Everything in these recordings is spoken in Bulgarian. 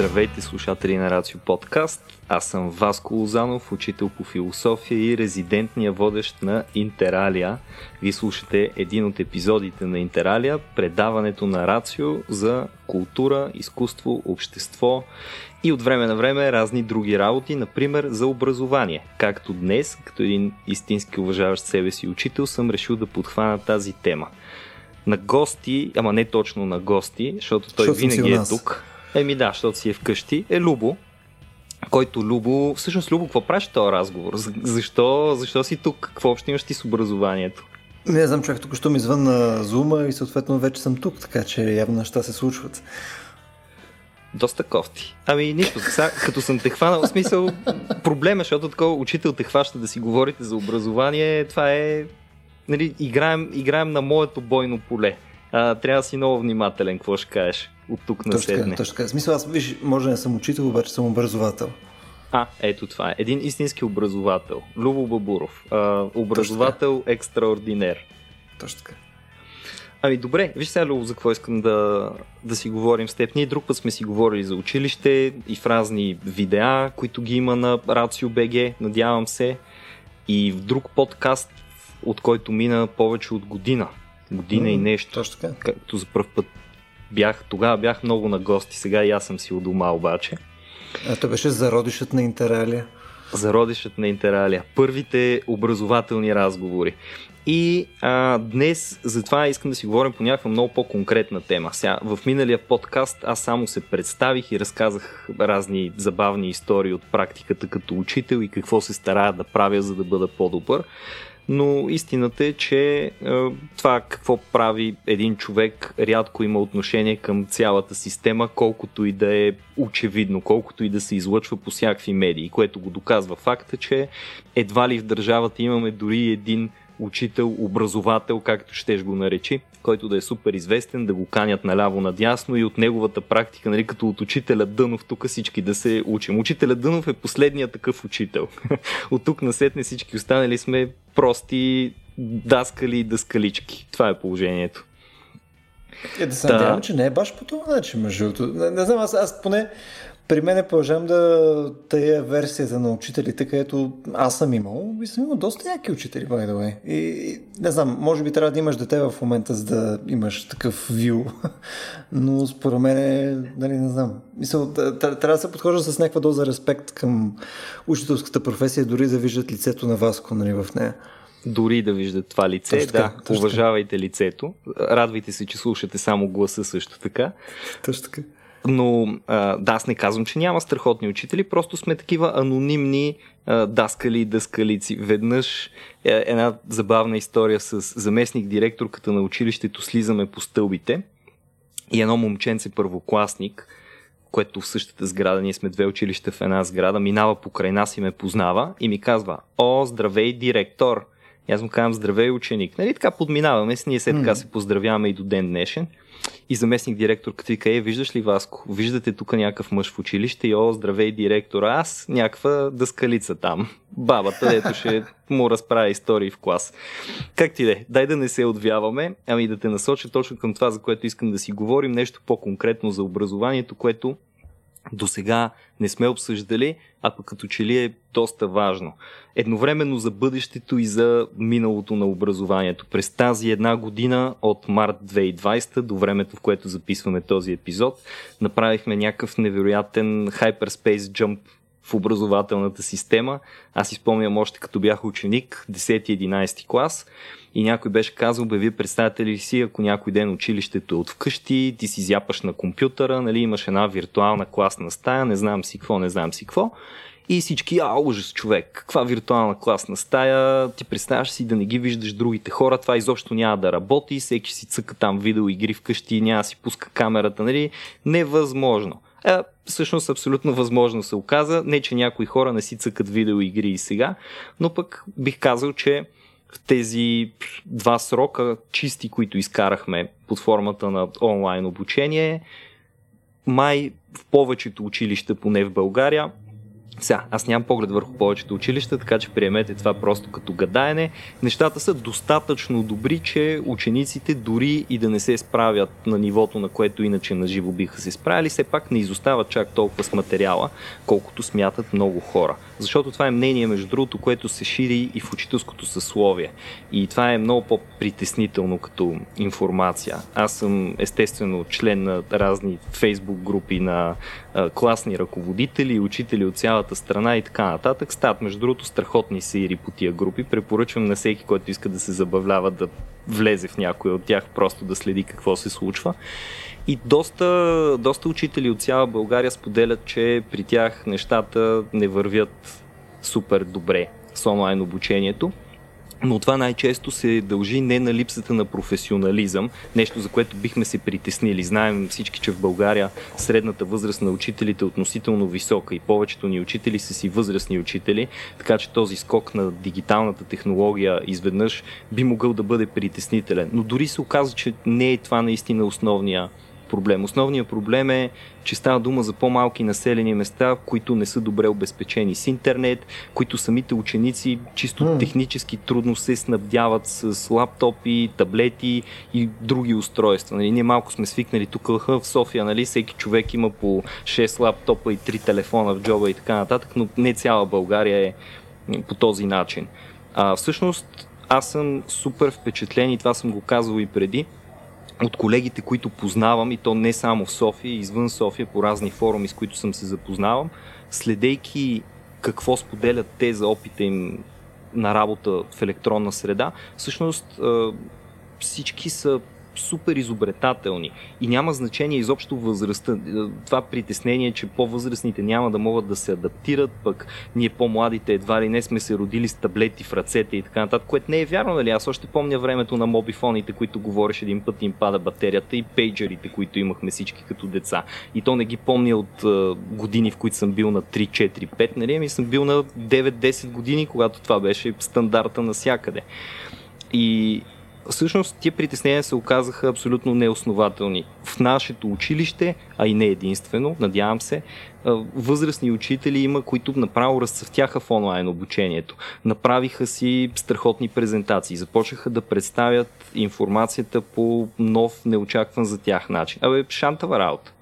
Здравейте, слушатели на Рацио Подкаст. Аз съм Васко Лозанов, учител по философия и резидентния водещ на Интералия. Вие слушате един от епизодите на Интералия, предаването на Рацио за култура, изкуство, общество и от време на време разни други работи, например за образование. Както днес, като един истински уважаващ себе си учител, съм решил да подхвана тази тема. На гости, ама не точно на гости, защото той защото винаги е тук Еми да, защото си е вкъщи, е Любо, който Любо, всъщност Любо, какво правиш този разговор? Защо, защо си тук? Какво общо имаш ти с образованието? Не знам, човек тук що ми извън на зума и съответно вече съм тук, така че явно неща се случват. Доста кофти. Ами нищо, сега, като съм те хванал, в смисъл проблема, защото такова учител те хваща да си говорите за образование, това е, нали, играем, играем на моето бойно поле. А, трябва да си много внимателен, какво ще кажеш от тук на така, точно така. Смисъл, аз виж, може да не съм учител, обаче съм образовател. А, ето това е. Един истински образовател. Любо Бабуров. А, образовател екстраординер. Точно така. Ами добре, виж сега, Любо, за какво искам да, да си говорим с теб. Ние друг път сме си говорили за училище и в разни видеа, които ги има на Рацио БГ, надявам се. И в друг подкаст, от който мина повече от година. Година mm, и нещо. Точно така. Както за първ път бях, тогава бях много на гости, сега и аз съм си у дома обаче. А то беше зародишът на Интералия. Зародишът на Интералия. Първите образователни разговори. И а, днес затова искам да си говорим по някаква много по-конкретна тема. Сега, в миналия подкаст аз само се представих и разказах разни забавни истории от практиката като учител и какво се старая да правя, за да бъда по-добър но истината е, че е, това какво прави един човек рядко има отношение към цялата система, колкото и да е очевидно, колкото и да се излъчва по всякакви медии, което го доказва факта, че едва ли в държавата имаме дори един учител, образовател, както щеш го наречи, който да е супер известен, да го канят наляво надясно и от неговата практика, нали, като от учителя Дънов, тук всички да се учим. Учителя Дънов е последният такъв учител. от тук насетне всички останали сме прости даскали и дъскалички. Това е положението. Е, да се надявам, че не е баш по това начин, между не, не знам, аз, аз поне при мен продължавам да тая версията на учителите, където аз съм имал и съм имал доста яки учители, by the way. И, и не знам, може би трябва да имаш дете в момента, за да имаш такъв вил, но според мен е, нали, не знам. Мисъл, трябва да се подхожда с някаква доза респект към учителската професия, дори да виждат лицето на Васко нали, в нея дори да виждат това лице. Точно да, точно уважавайте лицето. Радвайте се, че слушате само гласа също така. Точно така. Но а, да, аз не казвам, че няма страхотни учители, просто сме такива анонимни а, даскали и дъскалици. Веднъж е, една забавна история с заместник директорката на училището слизаме по стълбите и едно момченце първокласник, което в същата сграда, ние сме две училища в една сграда, минава покрай нас и ме познава и ми казва, о, здравей, директор! И аз му казвам, здравей, ученик. Нали така подминаваме с ние се така се поздравяваме и до ден днешен. И заместник директор като вика, е, виждаш ли Васко, виждате тук някакъв мъж в училище и о, здравей директор, аз някаква дъскалица там. Бабата, дето ще му разправя истории в клас. Как ти де, дай да не се отвяваме, ами да те насоча точно към това, за което искам да си говорим, нещо по-конкретно за образованието, което до сега не сме обсъждали, а пък като че ли е доста важно. Едновременно за бъдещето и за миналото на образованието. През тази една година от март 2020 до времето, в което записваме този епизод, направихме някакъв невероятен hyperspace jump в образователната система. Аз изпомням още като бях ученик, 10-11 клас, и някой беше казал, бе, вие представяте ли си, ако някой ден училището е от вкъщи, ти си зяпаш на компютъра, нали, имаш една виртуална класна стая, не знам си какво, не знам си какво. И всички, а, ужас, човек, каква виртуална класна стая, ти представяш си да не ги виждаш другите хора, това изобщо няма да работи, всеки си цъка там видеоигри вкъщи, няма си пуска камерата, нали, невъзможно. Е, всъщност абсолютно възможно се оказа. Не, че някои хора не си цъкат видеоигри и сега, но пък бих казал, че в тези два срока, чисти, които изкарахме под формата на онлайн обучение, май в повечето училища, поне в България, Сега, аз нямам поглед върху повечето училища, така че приемете това просто като гадаене. Нещата са достатъчно добри, че учениците дори и да не се справят на нивото, на което иначе на живо биха се справили, все пак не изостават чак толкова с материала, колкото смятат много хора. Защото това е мнение, между другото, което се шири и в учителското съсловие. И това е много по-притеснително като информация. Аз съм естествено член на разни фейсбук групи на класни ръководители, учители от цялата страна и така нататък. Стават, между другото, страхотни сири по тия групи. Препоръчвам на всеки, който иска да се забавлява да влезе в някой от тях, просто да следи какво се случва. И доста, доста учители от цяла България споделят, че при тях нещата не вървят супер добре с онлайн обучението. Но това най-често се дължи не на липсата на професионализъм, нещо за което бихме се притеснили. Знаем всички, че в България средната възраст на учителите е относително висока и повечето ни учители са си възрастни учители, така че този скок на дигиталната технология изведнъж би могъл да бъде притеснителен. Но дори се оказва, че не е това наистина основния проблем. Основният проблем е, че става дума за по-малки населени места, които не са добре обезпечени с интернет, които самите ученици чисто mm. технически трудно се снабдяват с лаптопи, таблети и други устройства. Нали, ние малко сме свикнали тук в София, нали, всеки човек има по 6 лаптопа и 3 телефона в джоба и така нататък, но не цяла България е по този начин. А, всъщност аз съм супер впечатлен и това съм го казвал и преди от колегите, които познавам, и то не само в София, извън София, по разни форуми, с които съм се запознавам, следейки какво споделят те за опита им на работа в електронна среда, всъщност всички са супер изобретателни и няма значение изобщо възрастта. Това притеснение, че по-възрастните няма да могат да се адаптират, пък ние по-младите едва ли не сме се родили с таблети в ръцете и така нататък, което не е вярно, нали? Аз още помня времето на мобифоните, които говориш един път им пада батерията и пейджерите, които имахме всички като деца. И то не ги помня от години, в които съм бил на 3, 4, 5, нали? Ами съм бил на 9-10 години, когато това беше стандарта навсякъде. И всъщност тия притеснения се оказаха абсолютно неоснователни. В нашето училище, а и не единствено, надявам се, възрастни учители има, които направо разцъфтяха в онлайн обучението. Направиха си страхотни презентации, започнаха да представят информацията по нов, неочакван за тях начин. Абе, шантава работа.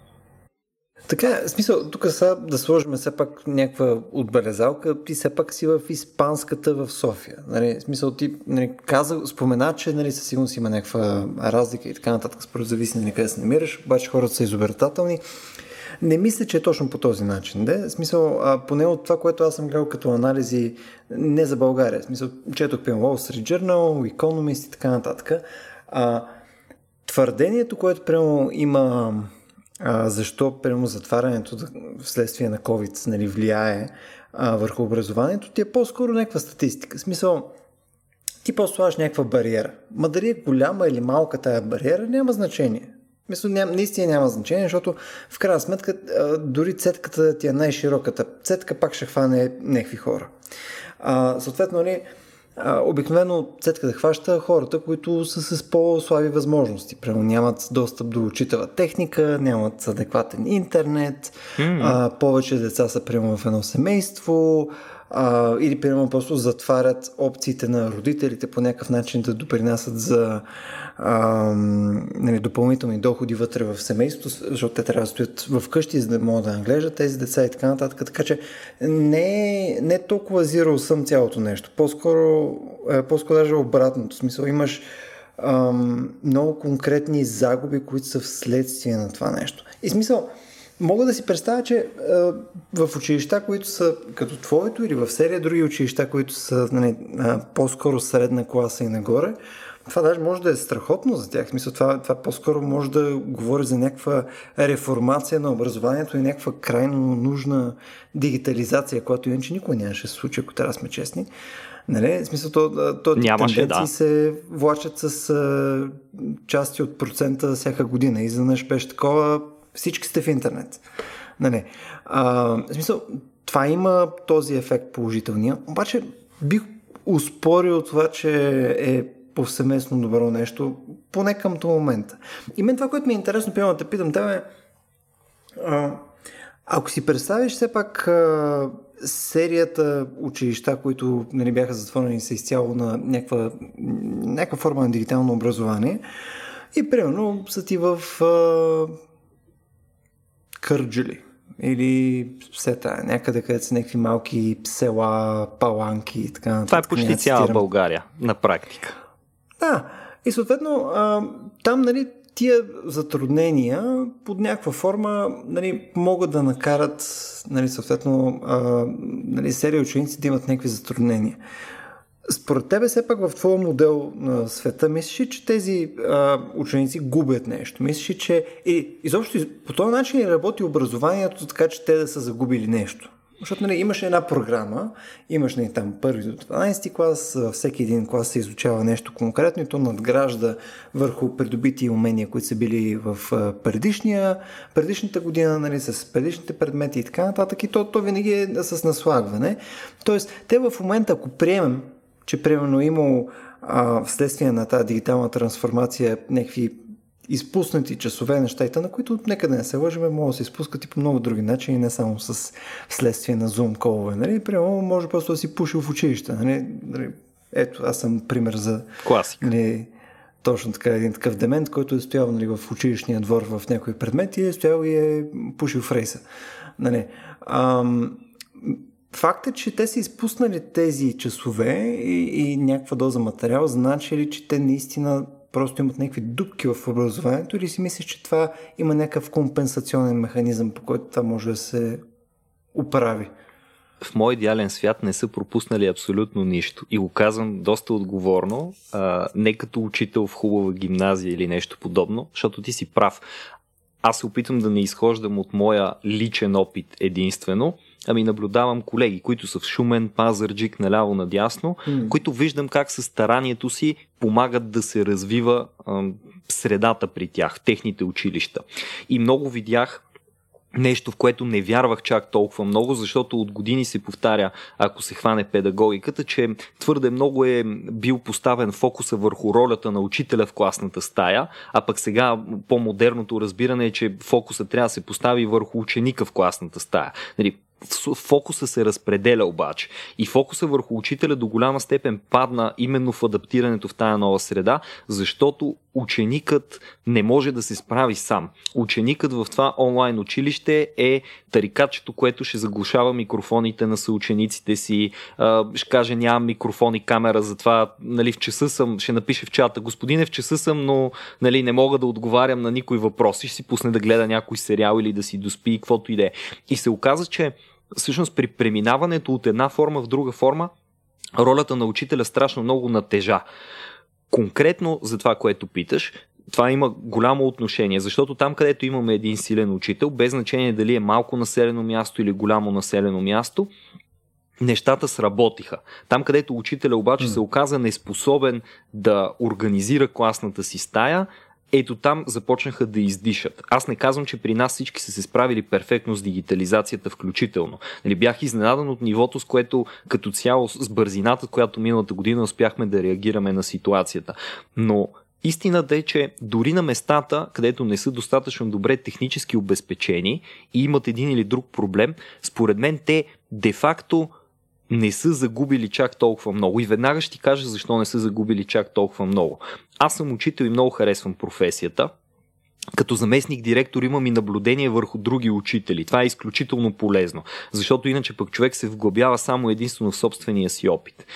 Така, в смисъл, тук сега да сложим все пак някаква отбелезалка, ти все пак си в Испанската в София. Нали, в смисъл, ти нали, каза, спомена, че нали, със сигурност има някаква разлика и така нататък, според зависи нали, къде се намираш, обаче хората са изобретателни. Не мисля, че е точно по този начин. Да? В смисъл, а, поне от това, което аз съм гледал като анализи, не за България. В смисъл, четох пием Wall Street Journal, Economist и така нататък. А, твърдението, което прямо има а, защо, прямо затварянето вследствие на COVID нали, влияе а, върху образованието, ти е по-скоро някаква статистика. В смисъл, ти просто слагаш някаква бариера. Ма дали е голяма или малка тая бариера, няма значение. Мисля, ням, наистина няма значение, защото в крайна сметка дори цетката ти е най-широката цетка, пак ще хване някакви хора. А, съответно, нали, обикновено цетка да хваща хората, които са с по-слаби възможности. Прямо нямат достъп до учителна техника, нямат адекватен интернет, mm. а, повече деца са прямо в едно семейство, а, или примерно просто затварят опциите на родителите по някакъв начин да допринасят за а, нали, допълнителни доходи вътре в семейството, защото те трябва да стоят в къщи, за да могат да наглеждат тези деца и така нататък. Така че не, не толкова зирал съм цялото нещо. По-скоро, е, по-скоро даже обратното. В смисъл имаш ам, много конкретни загуби, които са вследствие на това нещо. И смисъл, Мога да си представя, че а, в училища, които са като твоето или в серия други училища, които са нали, а, по-скоро средна класа и нагоре, това даже може да е страхотно за тях. Мисля, това, това по-скоро може да говори за някаква реформация на образованието и някаква крайно нужна дигитализация, която иначе никога нямаше да се случи, ако трябва да сме честни. Нали? В смисъл, то, то Нямаше, тенденции да. се влачат с а, части от процента всяка година. И за беше такова, всички сте в интернет. Нали? А, в смисъл, това има този ефект положителния, обаче бих успорил това, че е повсеместно добро нещо, поне към този момент. И мен това, което ми е интересно, примерно да те питам тебе, а, Ако си представиш все пак а, серията училища, които нали, бяха затворени са изцяло на някаква, някаква форма на дигитално образование и примерно са ти в а, Кърджили или все тая, някъде където са някакви малки села, паланки и така Това е почти цяла България, на практика. Да, и съответно а, там нали, тия затруднения под някаква форма нали, могат да накарат нали, съответно а, нали, серия ученици да имат някакви затруднения. Според тебе все пак в твоя модел на света мислиш че тези а, ученици губят нещо? Мислиш че и, изобщо по този начин работи образованието така, че те да са загубили нещо? Защото нали, имаш една програма, имаш нали, там първи до 12 клас, всеки един клас се изучава нещо конкретно и то надгражда върху придобити умения, които са били в предишния, предишната година, нали, с предишните предмети и така нататък. И то, то винаги е с наслагване. Тоест, те в момента, ако приемем, че примерно имало а, вследствие на тази дигитална трансформация някакви изпуснати часове, неща, на които нека да не се лъжим, могат да се изпускат и по много други начини, не само с следствие на зум колове. Нали? Примерно, може просто да си пушил в училище. Нали? нали? Ето, аз съм пример за... Класика. Нали, точно така, един такъв демент, който е стоял нали, в училищния двор в някои предмети, е стоял и е пушил в рейса. Нали. Ам, факт е, че те са изпуснали тези часове и, и някаква доза материал, значи ли, че те наистина просто имат някакви дупки в образованието или си мислиш, че това има някакъв компенсационен механизъм, по който това може да се оправи? в мой идеален свят не са пропуснали абсолютно нищо. И го казвам доста отговорно, а, не като учител в хубава гимназия или нещо подобно, защото ти си прав. Аз се опитвам да не изхождам от моя личен опит единствено, ами наблюдавам колеги, които са в Шумен, Пазарджик, наляво надясно, mm. които виждам как със старанието си помагат да се развива а, средата при тях, техните училища. И много видях нещо, в което не вярвах чак толкова много, защото от години се повтаря, ако се хване педагогиката, че твърде много е бил поставен фокуса върху ролята на учителя в класната стая, а пък сега по-модерното разбиране е, че фокуса трябва да се постави върху ученика в класната стая. Нали, фокуса се разпределя обаче. И фокуса върху учителя до голяма степен падна именно в адаптирането в тая нова среда, защото ученикът не може да се справи сам. Ученикът в това онлайн училище е тарикачето, което ще заглушава микрофоните на съучениците си, ще каже нямам микрофон и камера, затова нали, в часа съм, ще напише в чата, господине в часа съм, но нали, не мога да отговарям на никой въпроси, ще си пусне да гледа някой сериал или да си доспи, каквото и да е. И се оказа, че всъщност при преминаването от една форма в друга форма, ролята на учителя страшно много натежа. Конкретно за това, което питаш, това има голямо отношение, защото там, където имаме един силен учител, без значение дали е малко населено място или голямо населено място, нещата сработиха. Там, където учителя обаче mm. се оказа неспособен да организира класната си стая, ето там започнаха да издишат. Аз не казвам, че при нас всички са се справили перфектно с дигитализацията включително. Нали, бях изненадан от нивото, с което като цяло с бързината, която миналата година успяхме да реагираме на ситуацията. Но Истината е, че дори на местата, където не са достатъчно добре технически обезпечени и имат един или друг проблем, според мен те де-факто не са загубили чак толкова много. И веднага ще ти кажа защо не са загубили чак толкова много. Аз съм учител и много харесвам професията. Като заместник директор имам и наблюдение върху други учители. Това е изключително полезно, защото иначе пък човек се вглъбява само единствено в собствения си опит.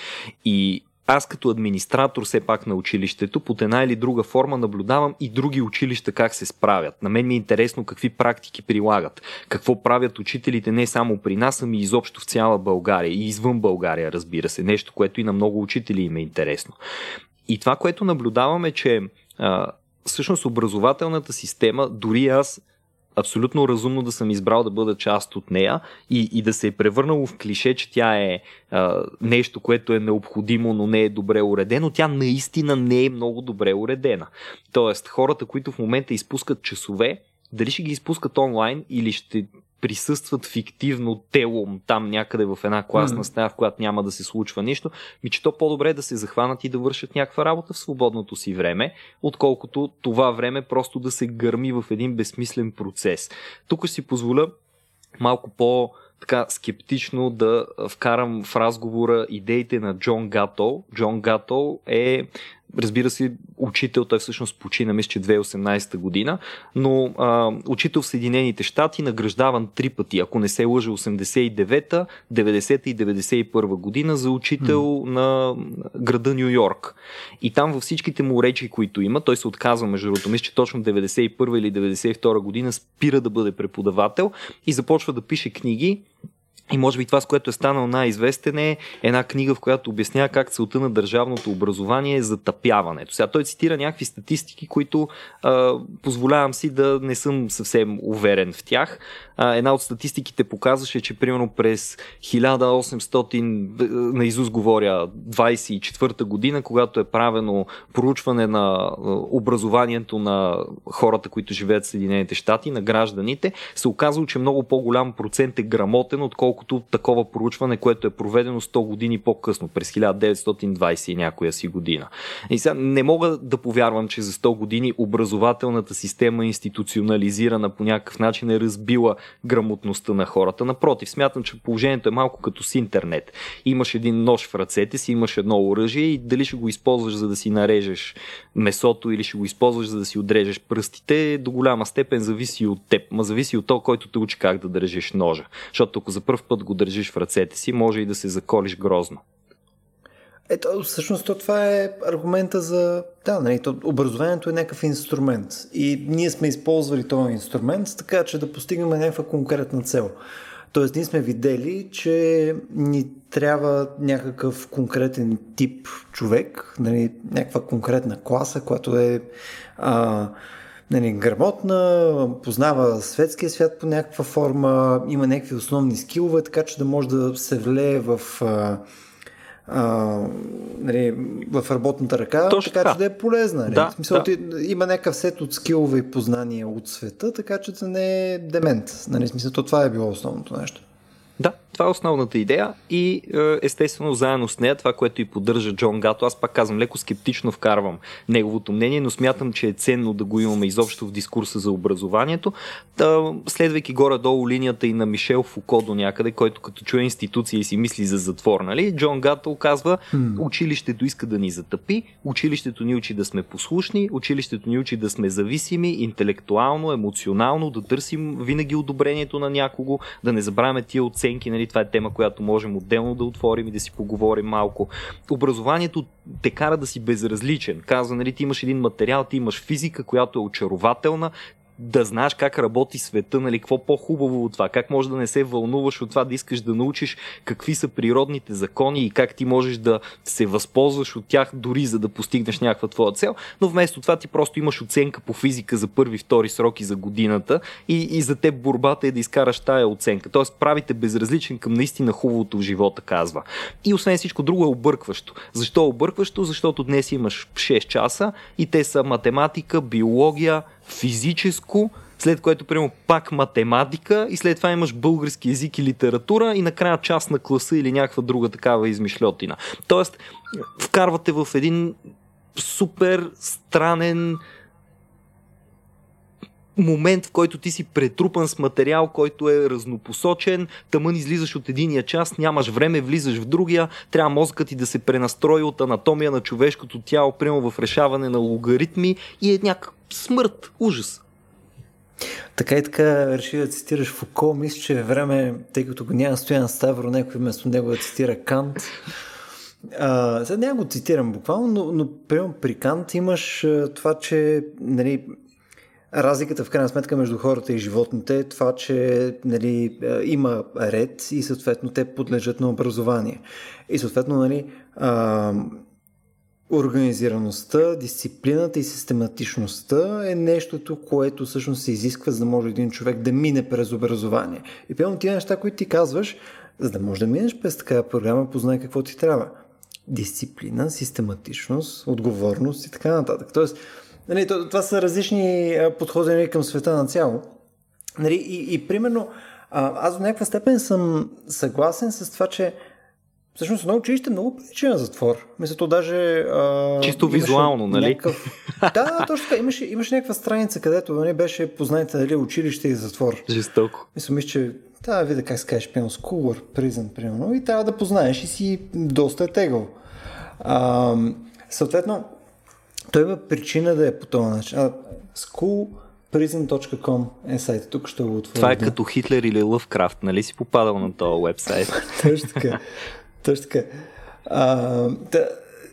И аз като администратор все пак на училището, под една или друга форма наблюдавам и други училища как се справят. На мен ми е интересно какви практики прилагат, какво правят учителите не само при нас, ами изобщо в цяла България и извън България, разбира се. Нещо, което и на много учители им е интересно. И това, което наблюдаваме, че а, всъщност образователната система, дори аз абсолютно разумно да съм избрал да бъда част от нея и, и да се е превърнало в клише, че тя е а, нещо, което е необходимо, но не е добре уредено. Тя наистина не е много добре уредена. Тоест, хората, които в момента изпускат часове, дали ще ги изпускат онлайн или ще присъстват фиктивно телом там някъде в една класна стая, в която няма да се случва нищо, ми че то по-добре е да се захванат и да вършат някаква работа в свободното си време, отколкото това време просто да се гърми в един безсмислен процес. Тук си позволя малко по така скептично да вкарам в разговора идеите на Джон Гатол. Джон Гатол е разбира се, учител, той всъщност почина, мисля, че 2018 година, но а, учител в Съединените щати, награждаван три пъти, ако не се лъжа, 89-та, 90-та и 91 година за учител mm. на града Нью Йорк. И там във всичките му речи, които има, той се отказва, между другото, мисля, че точно 91 или 92 година спира да бъде преподавател и започва да пише книги, и може би това, с което е станал най-известен е една книга, в която обяснява как целта на държавното образование е затъпяването. Сега той цитира някакви статистики, които а, позволявам си да не съм съвсем уверен в тях. А, една от статистиките показваше, че примерно през 1800, на Изус говоря, 24-та година, когато е правено проучване на образованието на хората, които живеят в Съединените щати, на гражданите, се оказало, че много по-голям процент е грамотен, отколкото такова проучване, което е проведено 100 години по-късно, през 1920 и някоя си година. И сега не мога да повярвам, че за 100 години образователната система институционализирана по някакъв начин е разбила грамотността на хората. Напротив, смятам, че положението е малко като с интернет. Имаш един нож в ръцете си, имаш едно оръжие и дали ще го използваш за да си нарежеш месото или ще го използваш за да си отрежеш пръстите, до голяма степен зависи от теб. Ма зависи от то, който те учи как да държиш ножа. Защото ако за първ път го държиш в ръцете си, може и да се заколиш грозно. Ето, всъщност то това е аргумента за... Да, нали, то, образованието е някакъв инструмент и ние сме използвали този инструмент, така че да постигнем някаква конкретна цел. Тоест, ние сме видели, че ни трябва някакъв конкретен тип човек, нали, някаква конкретна класа, която е а, нали, грамотна, познава светския свят по някаква форма, има някакви основни скилове, така че да може да се влее в... А, а, нали, в работната ръка, Точно така, така че да е полезна. Нали? Да, в смисъл, да. Има някакъв сет от скилове и познания от света, така че да не е демент. Нали? В смисъл, то това е било основното нещо. Да, това е основната идея и е, естествено заедно с нея това, което и поддържа Джон Гато, аз пак казвам, леко скептично вкарвам неговото мнение, но смятам, че е ценно да го имаме изобщо в дискурса за образованието. Следвайки горе-долу линията и на Мишел Фуко до някъде, който като чуе институция и си мисли за затвор, нали? Джон Гато казва, училището иска да ни затъпи, училището ни учи да сме послушни, училището ни учи да сме зависими, интелектуално, емоционално, да търсим винаги одобрението на някого, да не забравяме тия оценки, нали? Нали, това е тема, която можем отделно да отворим и да си поговорим малко. Образованието те кара да си безразличен. Казва, нали, ти имаш един материал, ти имаш физика, която е очарователна, да знаеш как работи света, нали, какво по-хубаво от това, как може да не се вълнуваш от това да искаш да научиш какви са природните закони и как ти можеш да се възползваш от тях дори за да постигнеш някаква твоя цел, но вместо това ти просто имаш оценка по физика за първи, втори сроки за годината и, и за теб борбата е да изкараш тая оценка. Тоест правите безразличен към наистина хубавото в живота, казва. И освен всичко друго е объркващо. Защо е объркващо? Защото днес имаш 6 часа и те са математика, биология, физическо, след което, примерно, пак математика и след това имаш български язик и литература и накрая част на класа или някаква друга такава измишлетина. Тоест, вкарвате в един супер странен момент, в който ти си претрупан с материал, който е разнопосочен, тъмън излизаш от единия част, нямаш време, влизаш в другия, трябва мозъкът ти да се пренастрои от анатомия на човешкото тяло, прямо в решаване на логаритми и е някакъв смърт, ужас. Така и така реши да цитираш Фуко. Мисля, че е време, тъй като го няма Стоян Ставро, някой вместо него да цитира Кант. А, сега няма го цитирам буквално, но, но примерно при Кант имаш а, това, че нали, разликата в крайна сметка между хората и животните е това, че нали, има ред и съответно те подлежат на образование. И съответно нали, а, Организираността, дисциплината и систематичността е нещото, което всъщност се изисква, за да може един човек да мине през образование. И пълно тия неща, които ти казваш, за да можеш да минеш през такава програма, познай какво ти трябва. Дисциплина, систематичност, отговорност и така нататък. Тоест, нали, това са различни подходи нали, към света на цяло. Нали, и, и примерно, аз до някаква степен съм съгласен с това, че Всъщност едно училище много прилича на затвор. Мисля, то даже... А, Чисто визуално, нали? Някакъв... да, точно така. Имаше, имаше някаква страница, където нали, беше познаете нали, училище и затвор. Жестоко. Мисля, мисля, че трябва да видя как се кажеш, примерно School Prison, примерно, и трябва да познаеш и си доста е тегъл. А, съответно, той има причина да е по този начин. А, schoolprison.com е сайта, тук ще го отворя. Това е като Хитлер или Лъвкрафт, нали си попадал на този вебсайт? Точно така. Точно така. А, да,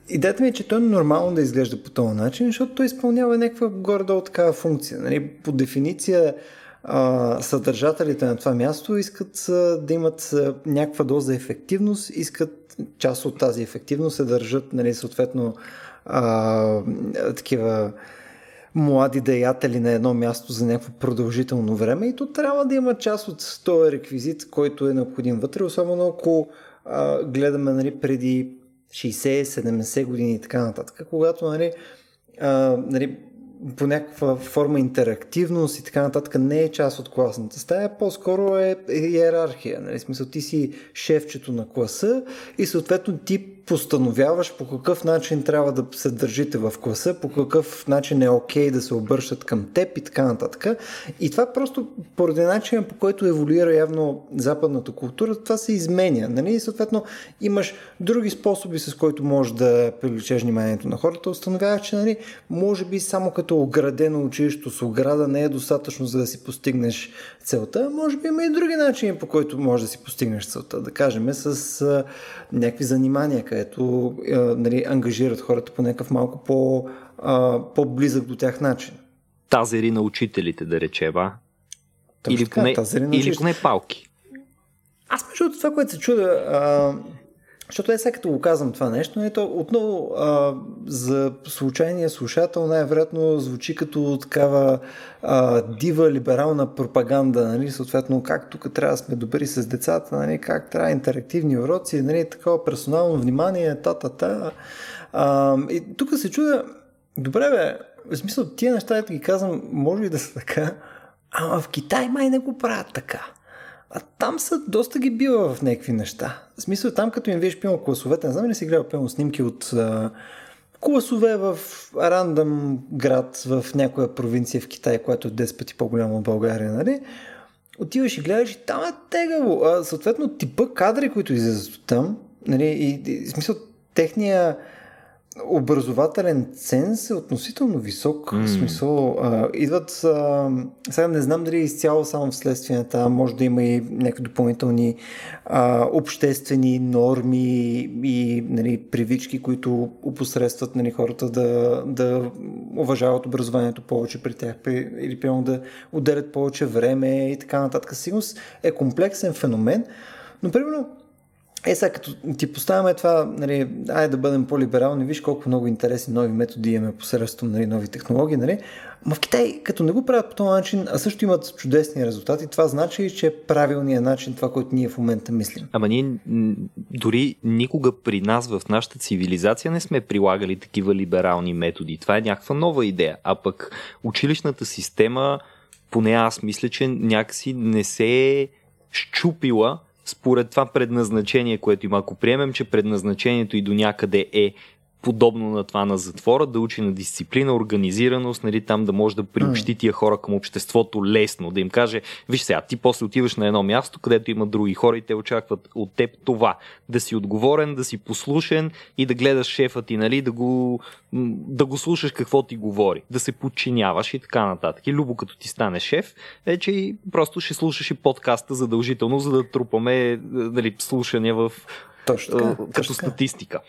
идеята ми е, че той е нормално да изглежда по този начин, защото той изпълнява някаква горе-долу такава функция. Нали? По дефиниция а, съдържателите на това място искат да имат някаква доза ефективност, искат част от тази ефективност се държат, нали, съответно, а, такива млади деятели на едно място за някакво продължително време и то трябва да има част от този реквизит, който е необходим вътре, особено ако а, гледаме нали, преди 60-70 години и така нататък, когато нали, а, нали, по някаква форма интерактивност и така нататък не е част от класната стая, по-скоро е иерархия. Нали? Смисъл, ти си шефчето на класа и съответно ти постановяваш по какъв начин трябва да се държите в класа, по какъв начин е окей okay да се обръщат към теб и така нататък. И това просто поради начина по който еволюира явно западната култура, това се изменя. Нали? И съответно имаш други способи, с които можеш да привлечеш вниманието на хората. Установяваш, че нали, може би само като оградено училище с ограда не е достатъчно за да си постигнеш целта. Може би има и други начини, по които можеш да си постигнеш целта. Да кажем с някакви занимания, където а, нали, ангажират хората по някакъв малко по, а, по-близък до тях начин. Тазери на учителите, да речева. Или, поне, или поне палки. Аз между това, което се чуда, а, защото е сега като го казвам това нещо, ето отново а, за случайния слушател най-вероятно звучи като такава а, дива либерална пропаганда, нали, съответно как тук трябва да сме добри с децата, нали, как трябва интерактивни уроци, нали, такова персонално внимание, та-та-та. А, и тук се чуда, добре бе, в смисъл тия неща, ги казвам, може и да са така, ама в Китай май не го правят така. А там са доста ги бива в някакви неща. В смисъл, там като им видиш пилно класовете, не знам ли си гледал пилно снимки от а, класове в рандъм град в някоя провинция в Китай, която е 10 пъти по-голяма от България, нали? Отиваш и гледаш и там е тегаво. А, съответно, типа кадри, които излизат от там, нали, и, и, в смисъл, техния образователен ценз е относително висок. Mm. В смисъл, а, идват, а, сега не знам дали е изцяло само вследствие на това, може да има и някакви допълнителни а, обществени норми и нали, привички, които опосредстват нали, хората да, да уважават образованието повече при тях или примерно да отделят повече време и така нататък. Сигурност е комплексен феномен, но примерно е, сега като ти поставяме това, нали, айде да бъдем по-либерални, виж колко много интересни нови методи имаме посредством нали, нови технологии, нали? Ма в Китай, като не го правят по този начин, а също имат чудесни резултати, това значи, че е правилният начин това, което ние в момента мислим. Ама ние дори никога при нас в нашата цивилизация не сме прилагали такива либерални методи. Това е някаква нова идея. А пък училищната система, поне аз мисля, че някакси не се е щупила според това предназначение, което има. Ако приемем, че предназначението и до някъде е подобно на това на затвора, да учи на дисциплина, организираност, нали, там да може да приобщи тия хора към обществото лесно, да им каже, виж сега, ти после отиваш на едно място, където има други хора и те очакват от теб това, да си отговорен, да си послушен и да гледаш шефа ти, нали, да го, да го слушаш какво ти говори, да се подчиняваш и така нататък. И любо като ти стане шеф, е, че просто ще слушаш и подкаста задължително, за да трупаме нали, слушания в точно така, като точно статистика.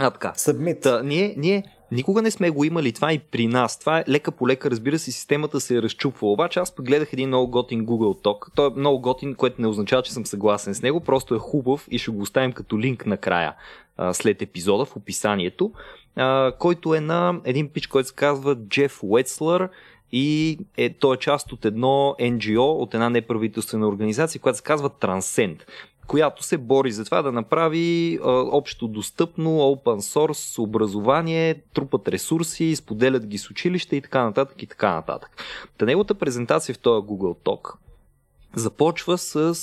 А, така. Submit. Та, ние, ние никога не сме го имали това и при нас. Това е лека по лека, разбира се, системата се е разчупва. Обаче аз гледах един много готин Google Talk. Той е много готин, което не означава, че съм съгласен с него, просто е хубав и ще го оставим като линк накрая след епизода в описанието, който е на един пич, който се казва Джеф Уетслър и е, той е част от едно NGO, от една неправителствена организация, която се казва Transcend която се бори за това да направи а, общо достъпно open source образование, трупат ресурси, споделят ги с училище и така нататък и така нататък. Та неговата презентация в този Google Talk започва с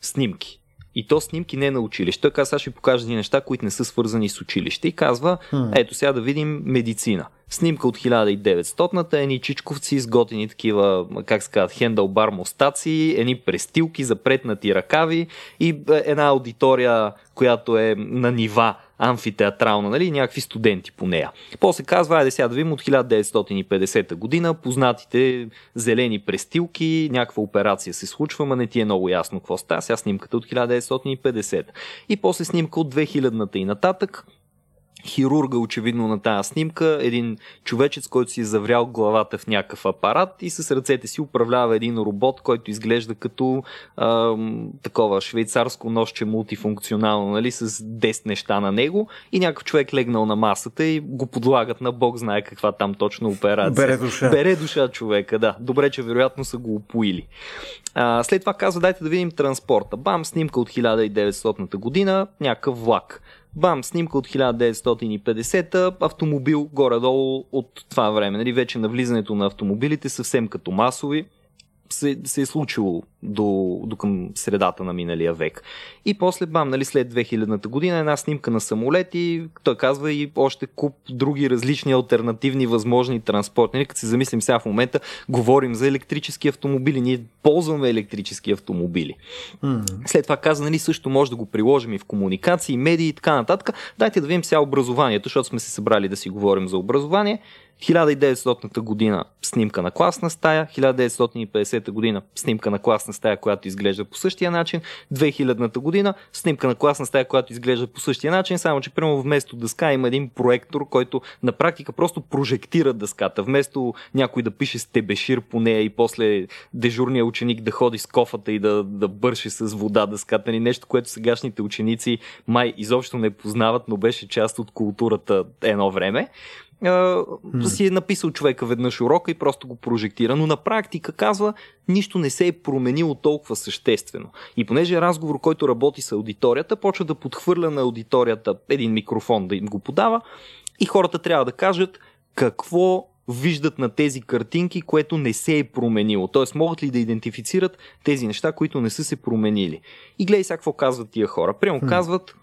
снимки. И то снимки не на училище. Казва, сега ще покажа един неща, които не са свързани с училище. И казва, ето сега да видим медицина. Снимка от 1900-та, едни чичковци, изготени такива, как се казват, хендълбар мостаци, едни престилки, запретнати ръкави и е, една аудитория, която е на нива амфитеатрална, нали, някакви студенти по нея. После казва, айде сега да видим от 1950 година, познатите зелени престилки, някаква операция се случва, ма не ти е много ясно какво става. Сега снимката от 1950. И после снимка от 2000-та и нататък, хирурга, очевидно на тази снимка, един човечец, който си е заврял главата в някакъв апарат и с ръцете си управлява един робот, който изглежда като а, такова швейцарско нощче мултифункционално, нали, с 10 неща на него и някакъв човек легнал на масата и го подлагат на бог знае каква там точно операция. Бере душа. Бере душа човека, да. Добре, че вероятно са го опоили. А, след това казва, дайте да видим транспорта. Бам, снимка от 1900 година, някакъв влак бам, снимка от 1950-та, автомобил горе-долу от това време. Нали, вече навлизането на автомобилите съвсем като масови се, се е случило до, до към средата на миналия век. И после, бам, нали, след 2000-та година една снимка на самолети, той казва и още куп други различни альтернативни възможни транспорти. Нали, като се замислим сега в момента, говорим за електрически автомобили, ние ползваме електрически автомобили. Mm. След това каза, нали, също може да го приложим и в комуникации, медии и така нататък. Дайте да видим сега образованието, защото сме се събрали да си говорим за образование. 1900 година снимка на класна стая, 1950 година снимка на класна стая, която изглежда по същия начин, 2000 година снимка на класна стая, която изглежда по същия начин, само че прямо вместо дъска има един проектор, който на практика просто прожектира дъската. Вместо някой да пише стебешир по нея и после дежурния ученик да ходи с кофата и да, да бърши с вода дъската ни, нещо, което сегашните ученици май изобщо не познават, но беше част от културата едно време да си е написал човека веднъж урока и просто го прожектира, но на практика казва, нищо не се е променило толкова съществено. И понеже е разговор, който работи с аудиторията, почва да подхвърля на аудиторията един микрофон да им го подава и хората трябва да кажат какво виждат на тези картинки, което не се е променило. Тоест, могат ли да идентифицират тези неща, които не са се променили. И гледай сега какво казват тия хора. Прямо казват,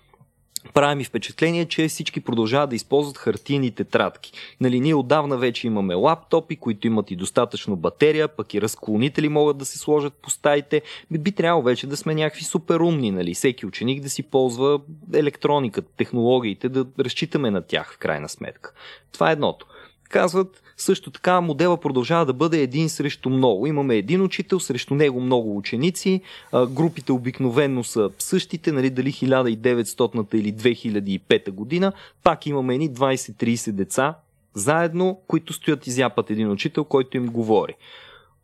прави ми впечатление, че всички продължават да използват хартийни тетрадки. Нали, ние отдавна вече имаме лаптопи, които имат и достатъчно батерия, пък и разклонители могат да се сложат по стаите. Би, би трябвало вече да сме някакви супер умни, нали? всеки ученик да си ползва електрониката, технологиите, да разчитаме на тях в крайна сметка. Това е едното. Казват, също така модела продължава да бъде един срещу много. Имаме един учител, срещу него много ученици. Групите обикновенно са същите, нали, дали 1900 или 2005 година. Пак имаме едни 20-30 деца заедно, които стоят и зяпат един учител, който им говори.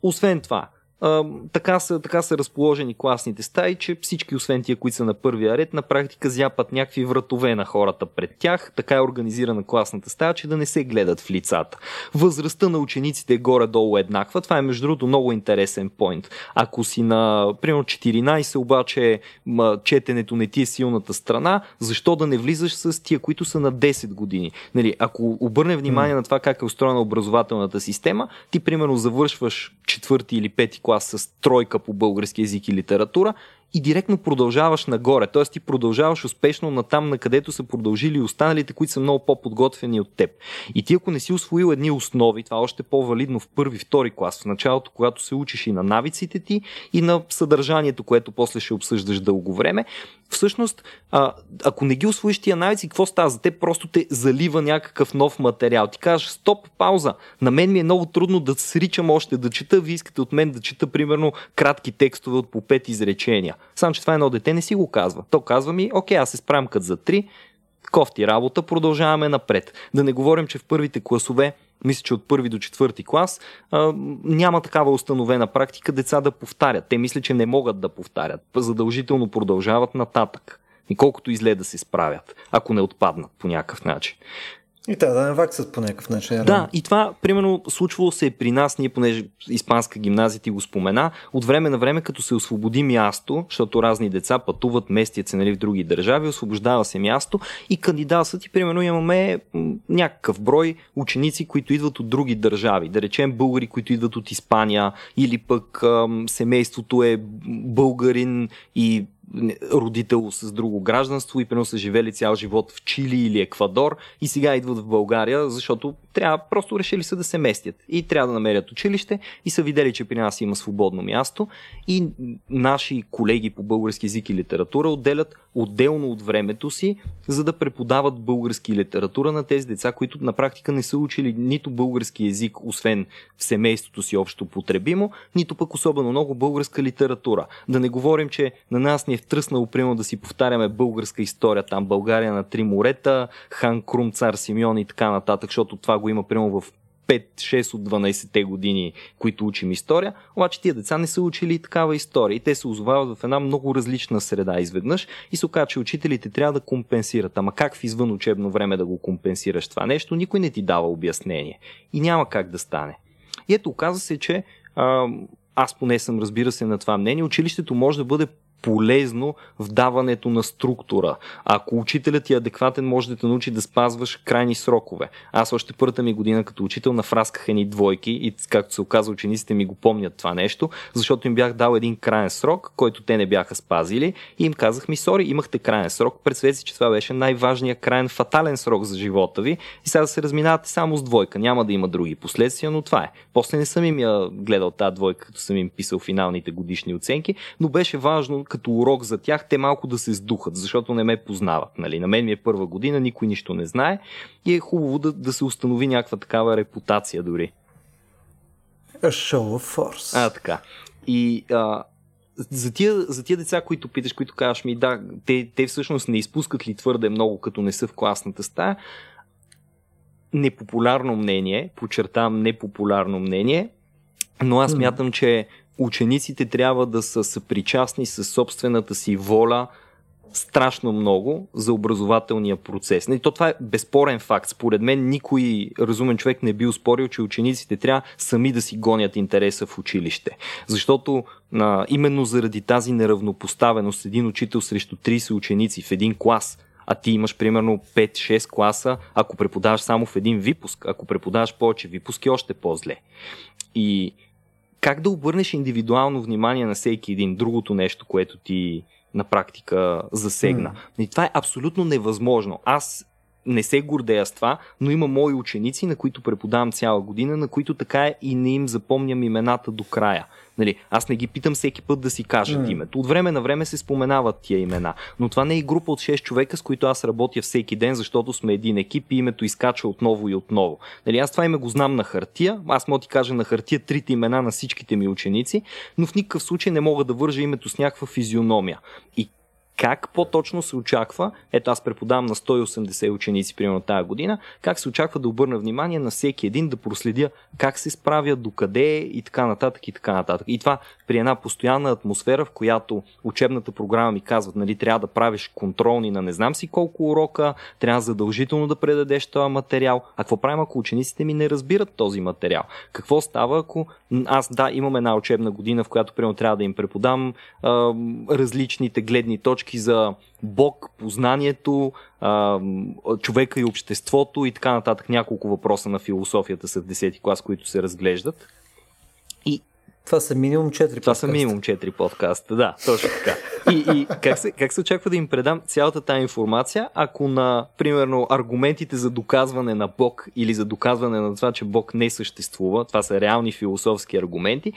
Освен това, а, така, са, така са разположени класните стаи, че всички, освен тия, които са на първия ред, на практика зяпат някакви вратове на хората пред тях. Така е организирана класната стая, че да не се гледат в лицата. Възрастта на учениците е горе-долу еднаква. Това е, между другото, много интересен поинт. Ако си на, примерно, 14, обаче четенето не ти е силната страна, защо да не влизаш с тия, които са на 10 години? Нали, ако обърне внимание mm. на това как е устроена образователната система, ти, примерно, завършваш четвърти или пети клас с тройка по български язик и литература и директно продължаваш нагоре. Тоест ти продължаваш успешно на там, на където са продължили останалите, които са много по-подготвени от теб. И ти ако не си освоил едни основи, това е още по-валидно в първи, втори клас, в началото, когато се учиш и на навиците ти, и на съдържанието, което после ще обсъждаш дълго време, всъщност, а, ако не ги освоиш тия навици, какво става за теб? Просто те залива някакъв нов материал. Ти кажеш, стоп, пауза. На мен ми е много трудно да сричам още да чета. Вие искате от мен да чета, примерно, кратки текстове от по пет изречения. Само, че това едно дете не си го казва. То казва ми, окей, аз се справям като за три, кофти работа, продължаваме напред. Да не говорим, че в първите класове мисля, че от първи до четвърти клас, а, няма такава установена практика деца да повтарят. Те мислят, че не могат да повтарят. Задължително продължават нататък. И колкото изле да се справят, ако не отпаднат по някакъв начин. И да, да не ваксат по някакъв начин. Да, и това, примерно, случвало се при нас, ние, понеже испанска гимназия ти го спомена, от време на време, като се освободи място, защото разни деца пътуват, местят се нали, в други държави, освобождава се място и кандидатстват и, примерно, имаме някакъв брой ученици, които идват от други държави. Да речем българи, които идват от Испания, или пък семейството е българин и родител с друго гражданство и примерно са живели цял живот в Чили или Еквадор и сега идват в България, защото трябва, просто решили са да се местят и трябва да намерят училище и са видели, че при нас има свободно място и наши колеги по български язик и литература отделят отделно от времето си, за да преподават български литература на тези деца, които на практика не са учили нито български язик, освен в семейството си общо потребимо, нито пък особено много българска литература. Да не говорим, че на нас ни е втръснало примерно да си повтаряме българска история, там. България на три морета, Хан Крум, цар Симеон и така нататък, защото това го има примерно в 5-6 от 12-те години, които учим история, обаче тия деца не са учили такава история и те се озовават в една много различна среда изведнъж и се оказа, че учителите трябва да компенсират. Ама как в извън учебно време да го компенсираш това нещо, никой не ти дава обяснение. И няма как да стане. И ето, оказа се, че а, аз поне съм, разбира се, на това мнение, училището може да бъде полезно в даването на структура. Ако учителят е адекватен, може да те научи да спазваш крайни срокове. Аз още първата ми година като учител нафрасках едни двойки и както се оказа, учениците ми го помнят това нещо, защото им бях дал един крайен срок, който те не бяха спазили и им казах ми, сори, имахте крайен срок, представете си, че това беше най-важният крайен фатален срок за живота ви и сега да се разминавате само с двойка. Няма да има други последствия, но това е. После не съм им я гледал тази двойка, като съм им писал финалните годишни оценки, но беше важно като урок за тях, те малко да се сдухат, защото не ме познават. Нали? На мен ми е първа година, никой нищо не знае и е хубаво да, да се установи някаква такава репутация дори. A show of force. А, така. И а, за тия, за тия деца, които питаш, които казваш ми, да, те, те всъщност не изпускат ли твърде много, като не са в класната стая, непопулярно мнение, подчертавам непопулярно мнение, но аз мятам, че учениците трябва да са съпричастни с собствената си воля страшно много за образователния процес. И то това е безспорен факт. Според мен никой разумен човек не би успорил, че учениците трябва сами да си гонят интереса в училище. Защото а, именно заради тази неравнопоставеност един учител срещу 30 ученици в един клас а ти имаш примерно 5-6 класа, ако преподаваш само в един випуск, ако преподаваш повече випуски, още по-зле. И как да обърнеш индивидуално внимание на всеки един другото нещо, което ти на практика засегна. Mm. И това е абсолютно невъзможно. Аз не се гордея с това, но има мои ученици, на които преподавам цяла година, на които така и не им запомням имената до края. Нали, аз не ги питам всеки път да си кажат mm. името. От време на време се споменават тия имена. Но това не е група от 6 човека, с които аз работя всеки ден, защото сме един екип и името изкача отново и отново. Нали, аз това име го знам на хартия. Аз мога ти кажа на хартия трите имена на всичките ми ученици, но в никакъв случай не мога да вържа името с някаква физиономия. И как по-точно се очаква, ето аз преподавам на 180 ученици примерно тази година, как се очаква да обърна внимание на всеки един, да проследя как се справя, докъде и така нататък и така нататък. И това при една постоянна атмосфера, в която учебната програма ми казват, нали, трябва да правиш контролни на не знам си колко урока, трябва задължително да предадеш този материал. А какво правим, ако учениците ми не разбират този материал? Какво става, ако аз, да, имам една учебна година, в която примерно трябва да им преподам а, различните гледни точки, точки за Бог, познанието, човека и обществото и така нататък. Няколко въпроса на философията са в 10 клас, които се разглеждат. И това са минимум 4 подкаста. Това са минимум 4 подкаста, да, точно така. И, и как, се, как се очаква да им предам цялата тази информация, ако на, примерно, аргументите за доказване на Бог или за доказване на това, че Бог не съществува, това са реални философски аргументи,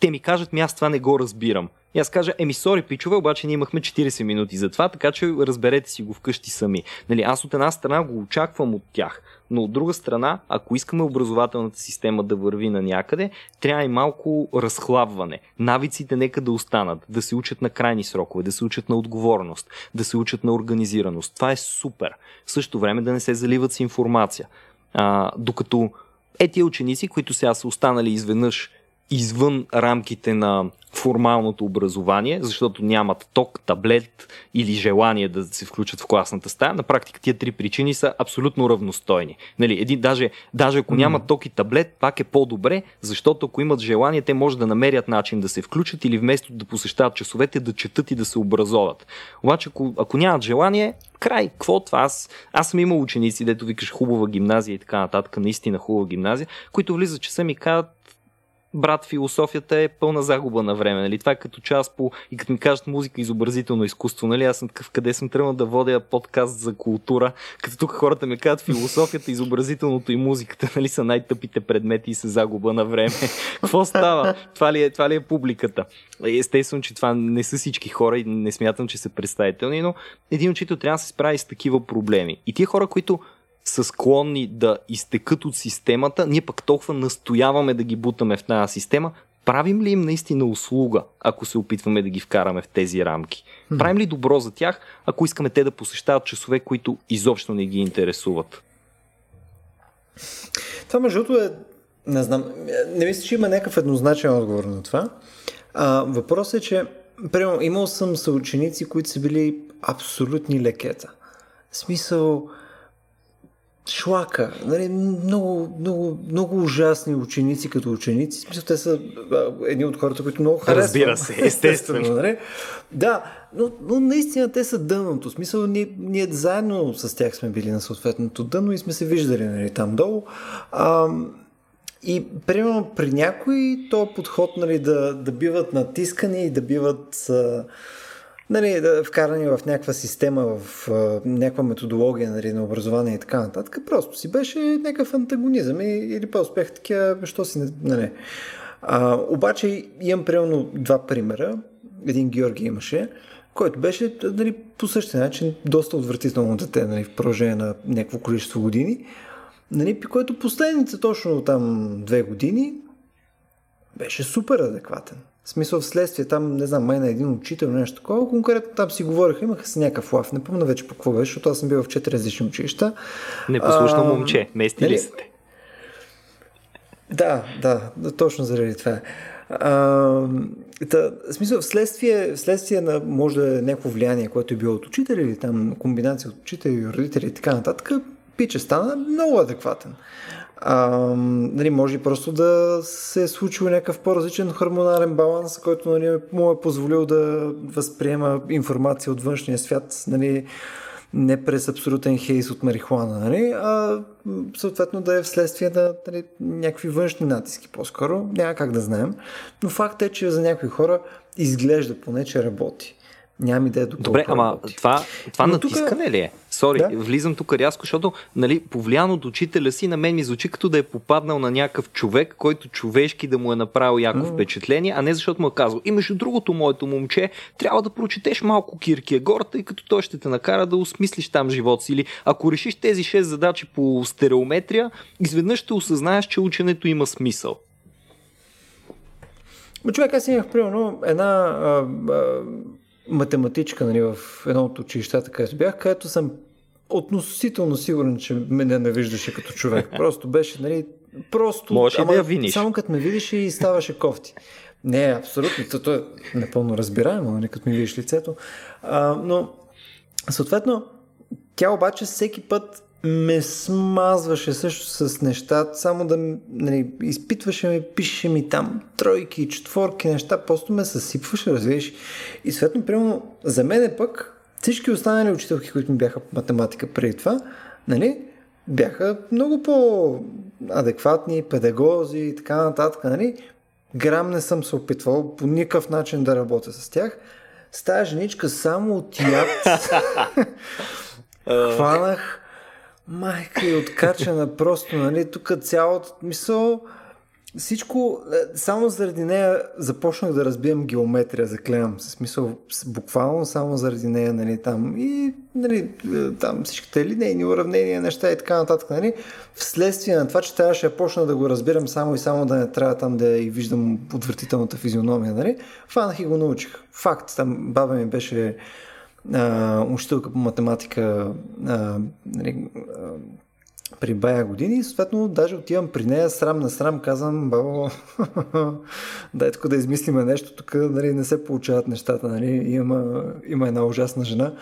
те ми кажат, ми аз това не го разбирам. И аз кажа, еми, сори, пичове, обаче ние имахме 40 минути за това, така че разберете си го вкъщи сами. Нали, аз от една страна го очаквам от тях, но от друга страна, ако искаме образователната система да върви на някъде, трябва и малко разхлабване. Навиците нека да останат, да се учат на крайни срокове, да се учат на отговорност, да се учат на организираност. Това е супер. В същото време да не се заливат с информация. А, докато е тия ученици, които сега са останали изведнъж извън рамките на формалното образование, защото нямат ток, таблет или желание да се включат в класната стая. На практика тия три причини са абсолютно равностойни. Нали, един, даже, даже ако нямат ток и таблет, пак е по-добре, защото ако имат желание, те може да намерят начин да се включат или вместо да посещават часовете, да четат и да се образоват. Обаче, ако, ако нямат желание, край, какво това? Аз, аз съм имал ученици, дето викаш хубава гимназия и така нататък, наистина хубава гимназия, които влизат часа ми казват, брат, философията е пълна загуба на време. Нали? Това е като част по... И като ми кажат музика, изобразително изкуство, нали? аз съм такъв, къде съм тръгнал да водя подкаст за култура, като тук хората ми казват философията, изобразителното и музиката нали? са най-тъпите предмети и са загуба на време. Какво става? Това ли, е, това ли е публиката? Естествено, че това не са всички хора и не смятам, че са представителни, но един учител трябва да се справи с такива проблеми. И тия хора, които са склонни да изтекат от системата, ние пък толкова настояваме да ги бутаме в тази система, правим ли им наистина услуга, ако се опитваме да ги вкараме в тези рамки? Правим ли добро за тях, ако искаме те да посещават часове, които изобщо не ги интересуват? Това между другото е, не знам, не мисля, че има някакъв еднозначен отговор на това. А, въпросът е, че примерно, имал съм съученици, които са били абсолютни лекета. В смисъл, шлака. Нали, много, много, много ужасни ученици като ученици. Смисъл, те са едни от хората, които много харесват. Разбира се, естествено. нали? Да, но, но наистина те са дъното. В смисъл, ние, ние заедно с тях сме били на съответното дъно и сме се виждали нали, там долу. А, и примерно при някои то подход нали, да, да биват натискани и да биват а, нали, да вкарани в някаква система, в някаква методология нали, на образование и така нататък, просто си беше някакъв антагонизъм и, или по-успех такива, що си, нали. А, обаче имам примерно два примера. Един Георги имаше, който беше нали, по същия начин доста отвратително дете нали, в продължение на някакво количество години, нали, който последните точно там две години беше супер адекватен. В смисъл вследствие там, не знам, май на един учител, нещо такова, конкретно там си говориха, имаха си някакъв лав. Не помня вече по какво беше, защото аз съм бил в четири различни училища. Непослушно момче, мести ли сте? Да, да, точно заради това. А, та, в смисъл, вследствие, вследствие на, може да е някакво влияние, което е било от учители или там комбинация от учители, родители и така нататък, пича стана много адекватен. А, нали, може просто да се е случил някакъв по-различен хормонален баланс, който нали, му е позволил да възприема информация от външния свят, нали, не през абсолютен хейс от марихуана, нали, а съответно да е вследствие на нали, някакви външни натиски по-скоро. Няма как да знаем. Но факт е, че за някои хора изглежда поне, че работи. Нямам идея до Добре, ама това, това натискане тук... ли е? Сори, да? влизам тук рязко, защото нали, повлиян от учителя си, на мен ми звучи като да е попаднал на някакъв човек, който човешки да му е направил яко mm. впечатление, а не защото му е казал. И между другото, моето момче, трябва да прочетеш малко Киркегор, тъй като той ще те накара да осмислиш там живота си. Или ако решиш тези 6 задачи по стереометрия, изведнъж ще осъзнаеш, че ученето има смисъл. Човек, аз имах примерно една а, а, математичка нали, в едно от училищата, където бях, където съм относително сигурен, че ме не виждаше като човек. Просто беше, нали, просто... Може да я виниш. Само като ме видиш и ставаше кофти. Не, абсолютно. То е напълно разбираемо, нали, като ми видиш лицето. А, но, съответно, тя обаче всеки път ме смазваше също с неща, само да нали, изпитваше ме, пишеше ми там тройки, четворки, неща, просто ме съсипваше, развиеш. И съответно, примерно, за мен пък всички останали учителки, които ми бяха по математика преди това, нали, бяха много по-адекватни, педагози и така нататък. Нали. Грам не съм се опитвал по никакъв начин да работя с тях. С тази женичка само от яд хванах майка и откачана просто, нали, тук цялото мисъл, всичко, е, само заради нея започнах да разбием геометрия, заклевам се, смисъл, буквално само заради нея, нали, там. И, нали, е, там всичките линейни уравнения, неща и така нататък, нали, вследствие на това, че трябваше да почна да го разбирам само и само да не трябва там да и виждам отвратителната физиономия, нали, фанах и го научих. Факт, там баба ми беше учителка по математика а, нали, а, при бая години и съответно даже отивам при нея срам на срам, казвам, бабо, дай тук да измислиме нещо, тук нали, не се получават нещата, нали, има, има една ужасна жена.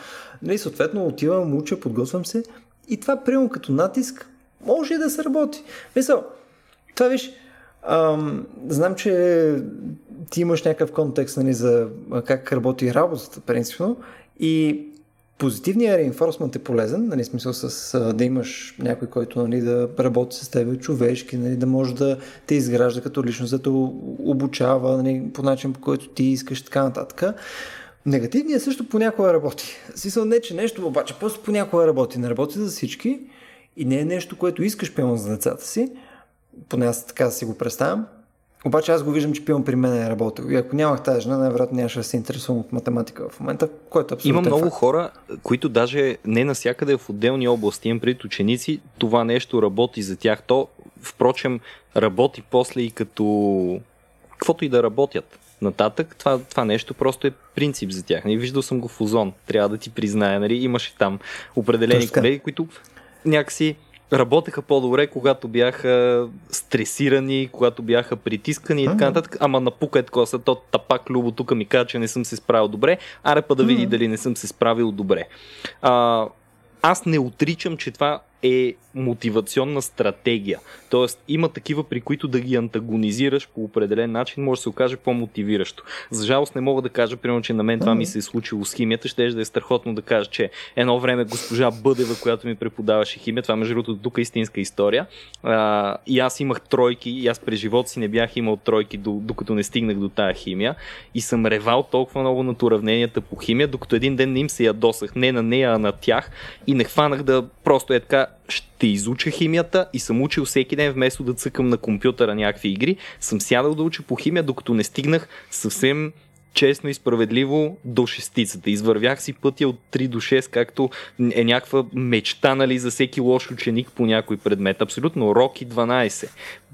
Нали, съответно отивам, уча, подготвям се и това приема като натиск може и да се работи. Мисъл, това виж, ам, знам, че ти имаш някакъв контекст нали, за как работи работата, принципно, и позитивният реинфорсмент е полезен, нали, смисъл с а, да имаш някой, който нали, да работи с теб човешки, нали, да може да те изгражда като личност, да те обучава нали, по начин, по който ти искаш, така нататък. Негативният също понякога работи. Смисъл не, че нещо, обаче просто понякога работи. Не работи за всички и не е нещо, което искаш пълно за децата си. Поне аз така си го представям. Обаче аз го виждам, че пион при мен е работил. И ако нямах тази жена, най-вероятно нямаше да се интересувам от математика в момента, който е абсолютно. Има много факт. хора, които даже не насякъде в отделни области, имам пред ученици, това нещо работи за тях. То, впрочем, работи после и като каквото и да работят нататък, това, това нещо просто е принцип за тях. Нали, виждал съм го в Озон, трябва да ти призная. Нали? Имаше там определени Точно. колеги, които някакси работеха по-добре, когато бяха стресирани, когато бяха притискани и така нататък. Ама напука е такова, то тапак Любо тук ми каза, че не съм се справил добре, аре па да види дали не съм се справил добре. А, аз не отричам, че това е мотивационна стратегия. Тоест, има такива, при които да ги антагонизираш по определен начин, може да се окаже по-мотивиращо. За жалост не мога да кажа, примерно, че на мен това ми се е случило с химията. Ще да е страхотно да кажа, че едно време госпожа Бъдева, която ми преподаваше химия, това между другото тук е истинска история. А, и аз имах тройки, и аз през живота си не бях имал тройки, докато не стигнах до тая химия. И съм ревал толкова много над уравненията по химия, докато един ден не им се ядосах, не на нея, а на тях. И не хванах да просто е така, ще изуча химията и съм учил всеки ден, вместо да цъкам на компютъра някакви игри, съм сядал да уча по химия, докато не стигнах съвсем честно и справедливо до шестицата. Извървях си пътя от 3 до 6, както е някаква мечта нали, за всеки лош ученик по някой предмет. Абсолютно, роки 12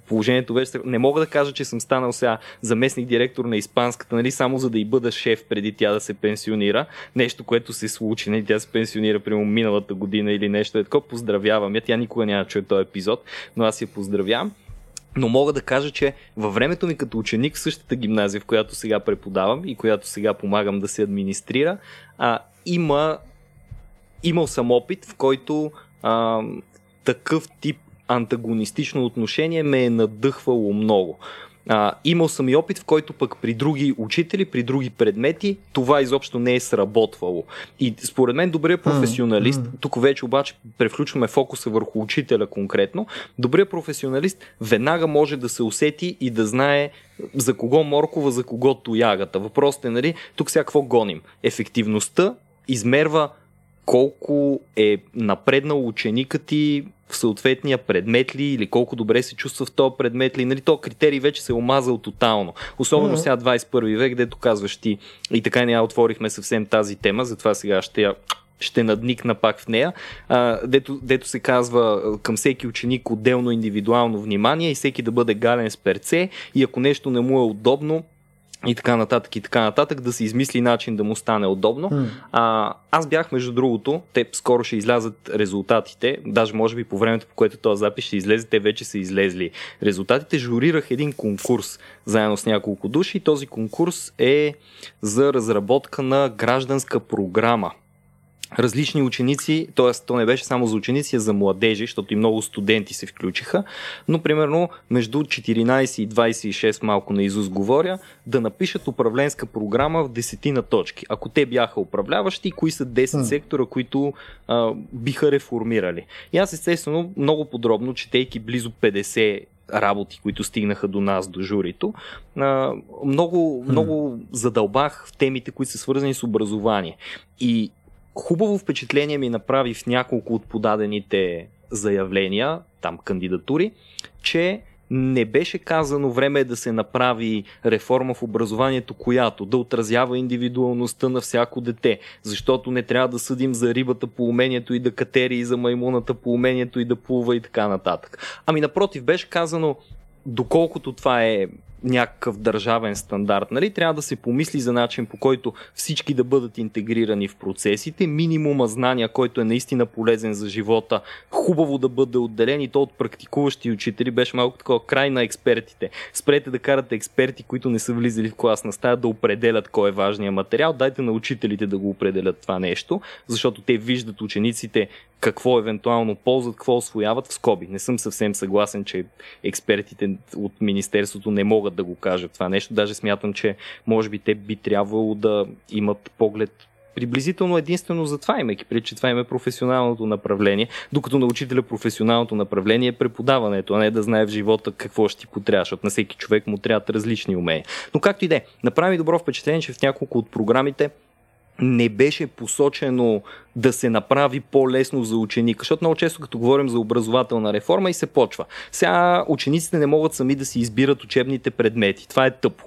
положението вече... Не мога да кажа, че съм станал сега заместник директор на испанската, нали, само за да и бъда шеф преди тя да се пенсионира. Нещо, което се случи, нали, тя се пенсионира прямо миналата година или нещо е такова. Поздравявам я, тя никога няма чуе този епизод, но аз я поздравявам. Но мога да кажа, че във времето ми като ученик в същата гимназия, в която сега преподавам и която сега помагам да се администрира, а, има, имал съм опит, в който а, такъв тип антагонистично отношение ме е надъхвало много. А, имал съм и опит, в който пък при други учители, при други предмети, това изобщо не е сработвало. И според мен добрият професионалист, mm-hmm. тук вече обаче превключваме фокуса върху учителя конкретно, добрият професионалист веднага може да се усети и да знае за кого моркова, за кого тоягата. Въпросът е, нали, тук сега какво гоним? Ефективността измерва колко е напреднал ученикът ти в съответния предмет ли или колко добре се чувства в този предмет ли. Нали, то критерий вече се е омазал тотално. Особено mm-hmm. сега 21 век, дето казваш ти и така не отворихме съвсем тази тема, затова сега ще я ще надникна пак в нея, а, дето, дето се казва към всеки ученик отделно индивидуално внимание и всеки да бъде гален с перце и ако нещо не му е удобно, и така нататък и така нататък, да се измисли начин да му стане удобно. Mm. А, аз бях, между другото, те скоро ще излязат резултатите, даже може би по времето, по което този запис ще излезе, те вече са излезли резултатите. Журирах един конкурс заедно с няколко души. Този конкурс е за разработка на гражданска програма различни ученици, т.е. то не беше само за ученици, а за младежи, защото и много студенти се включиха, но примерно между 14 и 26 малко на Изус говоря, да напишат управленска програма в десетина точки. Ако те бяха управляващи, кои са 10 сектора, които а, биха реформирали. И аз естествено много подробно, четейки близо 50 работи, които стигнаха до нас, до журито, много, много задълбах в темите, които са свързани с образование. И хубаво впечатление ми направи в няколко от подадените заявления, там кандидатури, че не беше казано време е да се направи реформа в образованието, която да отразява индивидуалността на всяко дете, защото не трябва да съдим за рибата по умението и да катери и за маймуната по умението и да плува и така нататък. Ами напротив, беше казано доколкото това е някакъв държавен стандарт. Нали? Трябва да се помисли за начин по който всички да бъдат интегрирани в процесите, минимума знания, който е наистина полезен за живота, хубаво да бъде отделен и то от практикуващи учители беше малко такова край на експертите. Спрете да карате експерти, които не са влизали в класна стая да определят кой е важният материал, дайте на учителите да го определят това нещо, защото те виждат учениците какво евентуално ползват, какво освояват в скоби. Не съм съвсем съгласен, че експертите от Министерството не могат да го кажат това нещо. Даже смятам, че може би те би трябвало да имат поглед приблизително единствено за това, имайки преди, че това им е професионалното направление, докато на учителя професионалното направление е преподаването, а не да знае в живота какво ще ти потрябва, защото на всеки човек му трябват различни умения. Но както и да е, направи добро впечатление, че в няколко от програмите не беше посочено да се направи по-лесно за ученика. Защото много често, като говорим за образователна реформа, и се почва. Сега учениците не могат сами да си избират учебните предмети. Това е тъпо.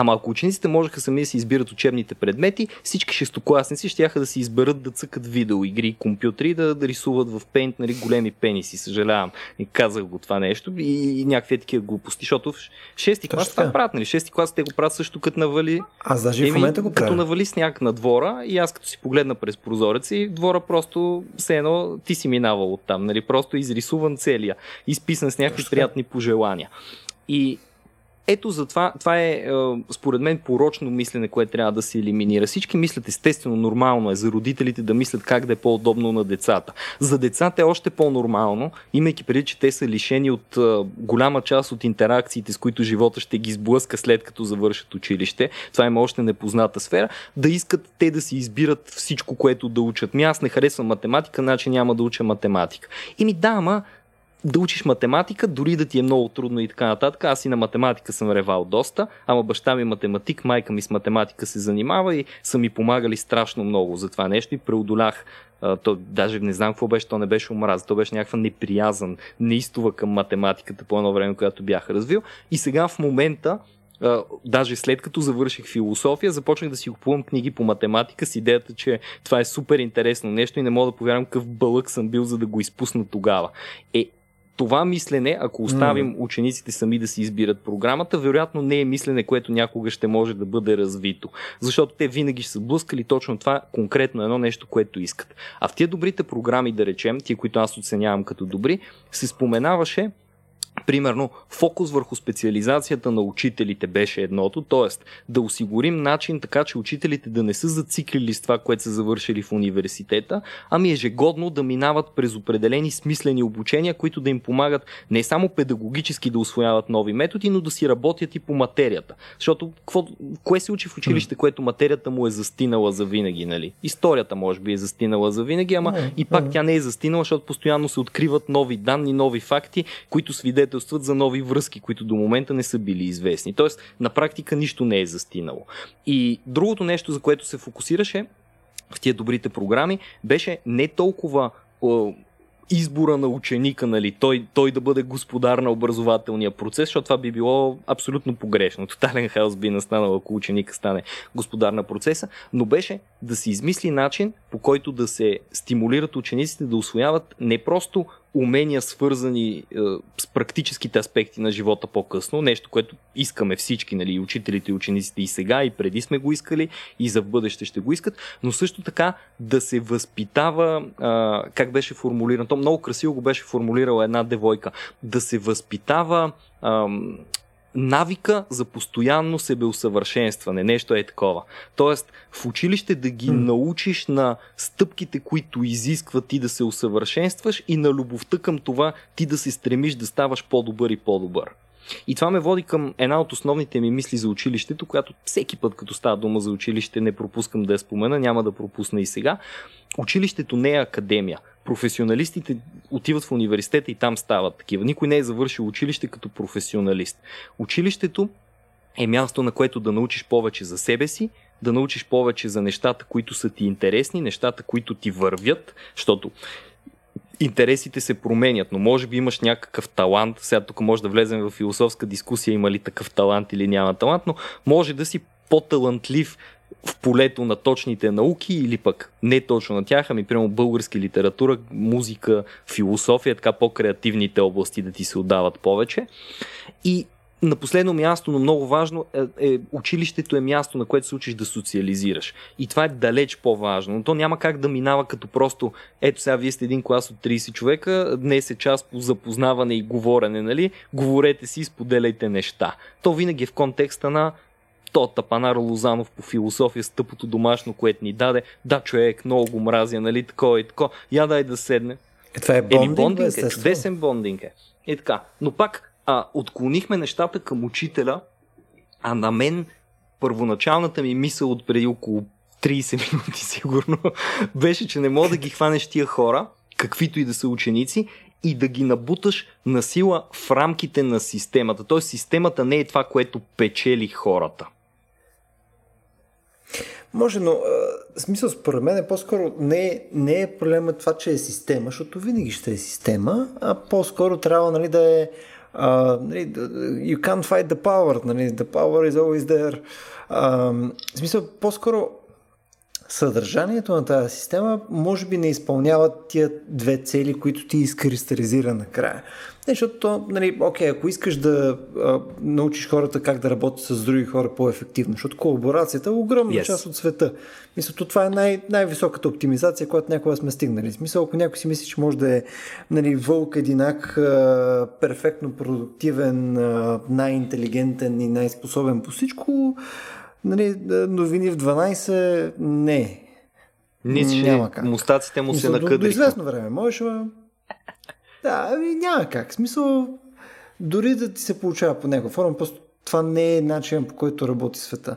Ама ако учениците можеха сами да си избират учебните предмети, всички шестокласници ще да си изберат да цъкат видеоигри и компютри, да, да рисуват в пейнт нали, големи пениси. Съжалявам. И казах го това нещо и, и някакви такива глупости, защото в шести клас това правят. Нали? Шести клас те го правят също като навали. Аз даже и в момента го правя. Като навали сняг на двора и аз като си погледна през прозореца и двора просто все едно ти си минавал от там. Нали? Просто изрисуван целия, изписан с някакви приятни пожелания. И ето за това, това е, е според мен порочно мислене, което трябва да се елиминира. Всички мислят естествено, нормално е за родителите да мислят как да е по-удобно на децата. За децата е още по-нормално, имайки преди, че те са лишени от е, голяма част от интеракциите, с които живота ще ги сблъска след като завършат училище. Това има още непозната сфера. Да искат те да си избират всичко, което да учат. Ми аз не харесвам математика, значи няма да уча математика. И ми да, ама да учиш математика, дори да ти е много трудно и така нататък. Аз и на математика съм ревал доста, ама баща ми е математик, майка ми с математика се занимава и са ми помагали страшно много за това нещо и преодолях то даже не знам какво беше, то не беше омраз, то беше някаква неприязан, неистова към математиката по едно време, която бях развил. И сега в момента даже след като завърших философия, започнах да си купувам книги по математика с идеята, че това е супер интересно нещо и не мога да повярвам какъв бълък съм бил, за да го изпусна тогава. Е, това мислене, ако оставим mm. учениците сами да си избират програмата, вероятно не е мислене, което някога ще може да бъде развито. Защото те винаги ще са блъскали точно това конкретно едно нещо, което искат. А в тия добрите програми, да речем, тия, които аз оценявам като добри, се споменаваше Примерно, фокус върху специализацията на учителите беше едното, т.е. да осигурим начин така, че учителите да не са зациклили с това, което са завършили в университета, ами ежегодно да минават през определени смислени обучения, които да им помагат не само педагогически да освояват нови методи, но да си работят и по материята. Защото какво, кое се учи в училище, което материята му е застинала за винаги, нали? Историята може би е застинала за винаги, ама и пак тя не е застинала, защото постоянно се откриват нови данни, нови факти, които свидетелстват свидетелстват за нови връзки, които до момента не са били известни. Тоест, на практика нищо не е застинало. И другото нещо, за което се фокусираше в тия добрите програми, беше не толкова избора на ученика, нали, той, той да бъде господар на образователния процес, защото това би било абсолютно погрешно. Тотален хаос би настанал, ако ученика стане господар на процеса, но беше да се измисли начин, по който да се стимулират учениците да освояват не просто умения, свързани е, с практическите аспекти на живота по-късно, нещо, което искаме всички, нали, учителите и учениците и сега, и преди сме го искали, и за бъдеще ще го искат, но също така да се възпитава, е, как беше формулирано, то много красиво го беше формулирала една девойка, да се възпитава е, навика за постоянно себеусъвършенстване. Нещо е такова. Тоест, в училище да ги mm. научиш на стъпките, които изискват ти да се усъвършенстваш и на любовта към това ти да се стремиш да ставаш по-добър и по-добър. И това ме води към една от основните ми мисли за училището, която всеки път, като става дума за училище, не пропускам да я спомена, няма да пропусна и сега. Училището не е академия професионалистите отиват в университета и там стават такива. Никой не е завършил училище като професионалист. Училището е място, на което да научиш повече за себе си, да научиш повече за нещата, които са ти интересни, нещата, които ти вървят, защото интересите се променят, но може би имаш някакъв талант, сега тук може да влезем в философска дискусия, има ли такъв талант или няма талант, но може да си по-талантлив в полето на точните науки или пък не точно на тях, ами примерно български литература, музика, философия, така по-креативните области да ти се отдават повече. И на последно място, но много важно, е, е, училището е място, на което се учиш да социализираш. И това е далеч по-важно. Но то няма как да минава като просто, ето сега вие сте един клас от 30 човека, днес е час по запознаване и говорене, нали? Говорете си, споделяйте неща. То винаги е в контекста на то Тапанар Лозанов по философия с тъпото домашно, което ни даде. Да, човек, много го мразя, нали, такова и такова. Я дай да седне. Е, това е бондинг, Еми, бондинг е, чудесен бондинг е. Е така. Но пак а, отклонихме нещата към учителя, а на мен първоначалната ми мисъл от преди около 30 минути сигурно, беше, че не мога да ги хванеш тия хора, каквито и да са ученици, и да ги набуташ на сила в рамките на системата. Тоест системата не е това, което печели хората. Може, но в смисъл според мен е по-скоро не, не е проблема това, че е система, защото винаги ще е система, а по-скоро трябва нали, да е uh, нали, you can't fight the power, нали, the power is always there. Uh, в смисъл, по-скоро съдържанието на тази система може би не изпълнява тия две цели, които ти изкристализира накрая. Не, защото, нали, окей, ако искаш да а, научиш хората как да работят с други хора по-ефективно, защото колаборацията е огромна yes. част от света. Мисля, това е най- най-високата оптимизация, която някога сме стигнали. Смисъл, ако някой си мисли, че може да е нали, вълк, единак, а, перфектно продуктивен, а, най-интелигентен и най-способен по всичко, нали, новини в 12, не. Нищо, няма как. Мустаците му се накъдриха. До, до известно време. Можеш, да, ами няма как. В смисъл, дори да ти се получава по някаква форма, просто това не е начин по който работи света.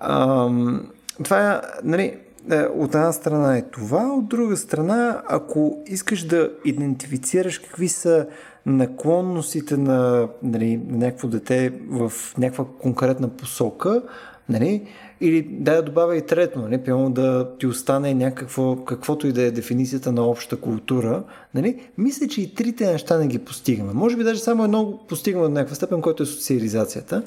Ам, това е, нали, е, от една страна е това, от друга страна, ако искаш да идентифицираш какви са наклонностите на, нали, на някакво дете в някаква конкретна посока, нали, или да я добавя и трето, нали, примерно да ти остане някакво, каквото и да е дефиницията на обща култура, нали, мисля, че и трите неща не ги постигаме. Може би даже само едно постигаме до някаква степен, което е социализацията,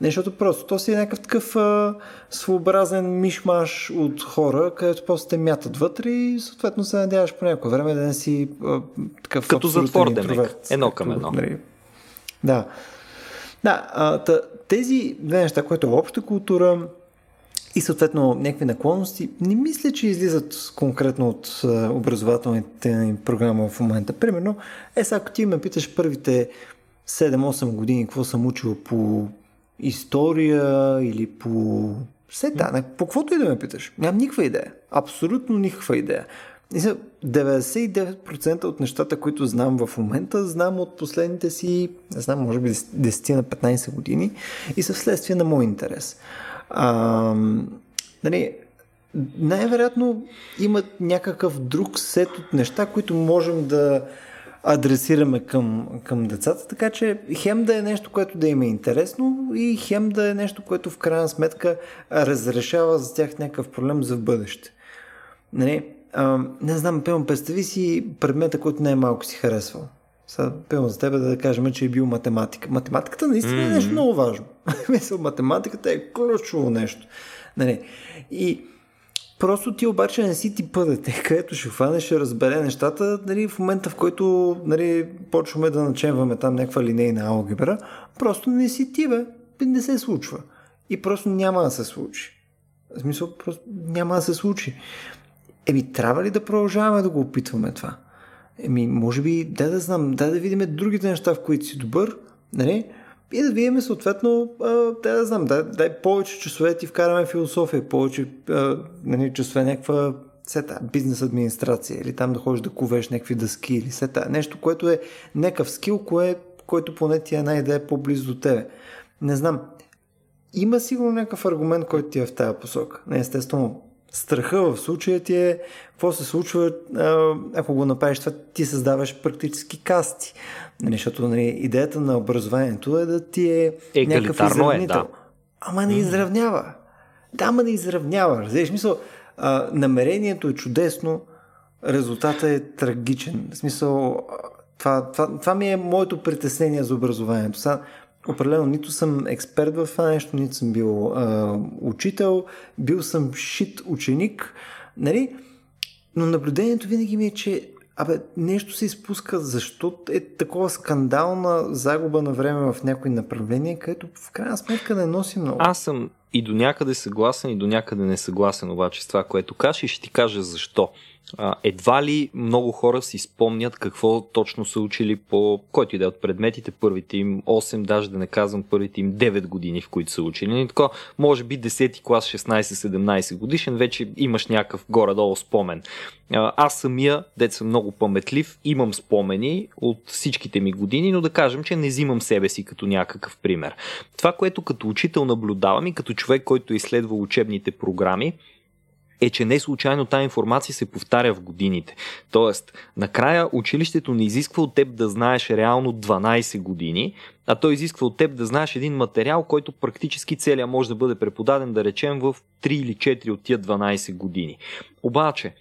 защото просто то си е някакъв такъв а, своеобразен мишмаш от хора, където просто те мятат вътре и съответно се надяваш по някое време да не си а, такъв Като затвор едно към едно. Нали, да. Да, а, тези две неща, което е обща култура, и съответно някакви наклонности, не мисля, че излизат конкретно от образователните им програма в момента. Примерно, е, сега ако ти ме питаш първите 7-8 години какво съм учил по история или по все да, по каквото и да ме питаш. Нямам никаква идея. Абсолютно никаква идея. 99% от нещата, които знам в момента, знам от последните си, не знам, може би 10 на 15 години и са вследствие на мой интерес. А, нали, най-вероятно имат някакъв друг сет от неща, които можем да адресираме към, към децата, така че хем да е нещо, което да им е интересно и хем да е нещо, което в крайна сметка разрешава за тях някакъв проблем за бъдеще. Нали, а, не знам, пълно, представи си предмета, който най-малко си харесвал. Сега, пълно за тебе да кажем, че е бил математика. Математиката наистина mm-hmm. е нещо много важно. Мисля, математиката е ключово нещо. Нали? И Просто ти обаче не си типа дете, където ще хване, ще разбере нещата, нали, в момента в който нали, почваме да наченваме там някаква линейна алгебра, просто не си ти, бе, не се случва. И просто няма да се случи. В смисъл, просто няма да се случи. Еми, трябва ли да продължаваме да го опитваме това? Еми, може би, да да знам, да да видим другите неща, в които си добър, нали? И да видим съответно, да, да знам, дай, дай повече часове ти вкараме философия, повече а, нали, часове някаква сета, бизнес администрация или там да ходиш да кувеш някакви дъски или сета, нещо, което е някакъв скил, кое, който поне ти е една идея по-близо до тебе. Не знам, има сигурно някакъв аргумент, който ти е в тази посока. Не, естествено, страха в случая ти е какво се случва, ако го направиш това, ти създаваш практически касти. Нали, защото нали, идеята на образованието е да ти е някакъв изравнител. Е, да. Ама не изравнява. Да, ама не изравнява. Разбираш, смисъл, а, намерението е чудесно, резултатът е трагичен. В смисъл, това, това, това ми е моето притеснение за образованието. Сега, определено нито съм експерт в това нещо, нито съм бил а, учител, бил съм шит ученик, нали? Но наблюдението винаги ми е, че Абе, нещо се изпуска. Защо е такова скандална загуба на време в някои направления, където в крайна сметка не носи много? Аз съм и до някъде съгласен, и до някъде не съгласен обаче с това, което кажеш и ще ти кажа защо едва ли много хора си спомнят какво точно са учили по който и да е от предметите, първите им 8, даже да не казвам първите им 9 години, в които са учили. И така, може би 10 клас, 16-17 годишен, вече имаш някакъв горе-долу спомен. Аз самия, дет съм много паметлив, имам спомени от всичките ми години, но да кажем, че не взимам себе си като някакъв пример. Това, което като учител наблюдавам и като човек, който изследва учебните програми, е, че не случайно тази информация се повтаря в годините. Тоест, накрая училището не изисква от теб да знаеш реално 12 години, а то изисква от теб да знаеш един материал, който практически целия може да бъде преподаден, да речем, в 3 или 4 от тия 12 години. Обаче,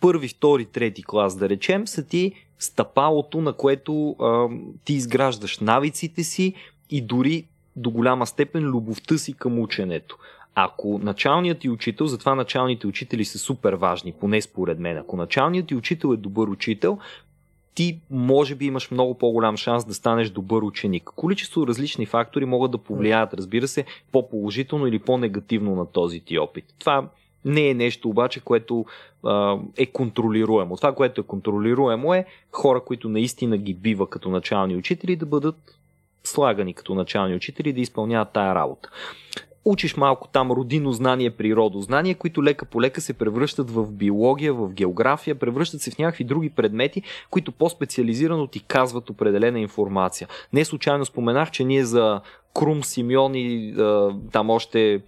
първи, втори, трети клас, да речем, са ти стъпалото, на което а, ти изграждаш навиците си и дори до голяма степен любовта си към ученето. Ако началният ти учител, затова началните учители са супер важни, поне според мен, ако началният ти учител е добър учител, ти може би имаш много по-голям шанс да станеш добър ученик. Количество различни фактори могат да повлияят, разбира се, по-положително или по-негативно на този ти опит. Това не е нещо обаче, което а, е контролируемо. Това, което е контролируемо е хора, които наистина ги бива като начални учители да бъдат слагани като начални учители да изпълняват тая работа учиш малко там родино знание, природознание, които лека по лека се превръщат в биология, в география, превръщат се в някакви други предмети, които по-специализирано ти казват определена информация. Не случайно споменах, че ние за Крум, Симеон и там още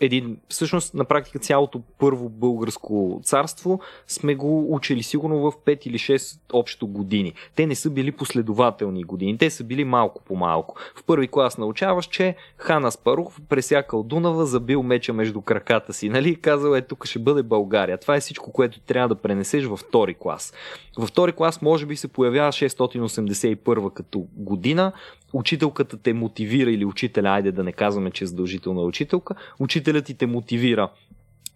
един, всъщност на практика цялото първо българско царство сме го учили сигурно в 5 или 6 общо години. Те не са били последователни години, те са били малко по малко. В първи клас научаваш, че Хан Аспарух пресякал Дунава, забил меча между краката си, нали? Казал е, тук ще бъде България. Това е всичко, което трябва да пренесеш във втори клас. Във втори клас може би се появява 681 като година, учителката те мотивира или учителя, айде да не казваме, че е задължителна учителка, учителят ти те мотивира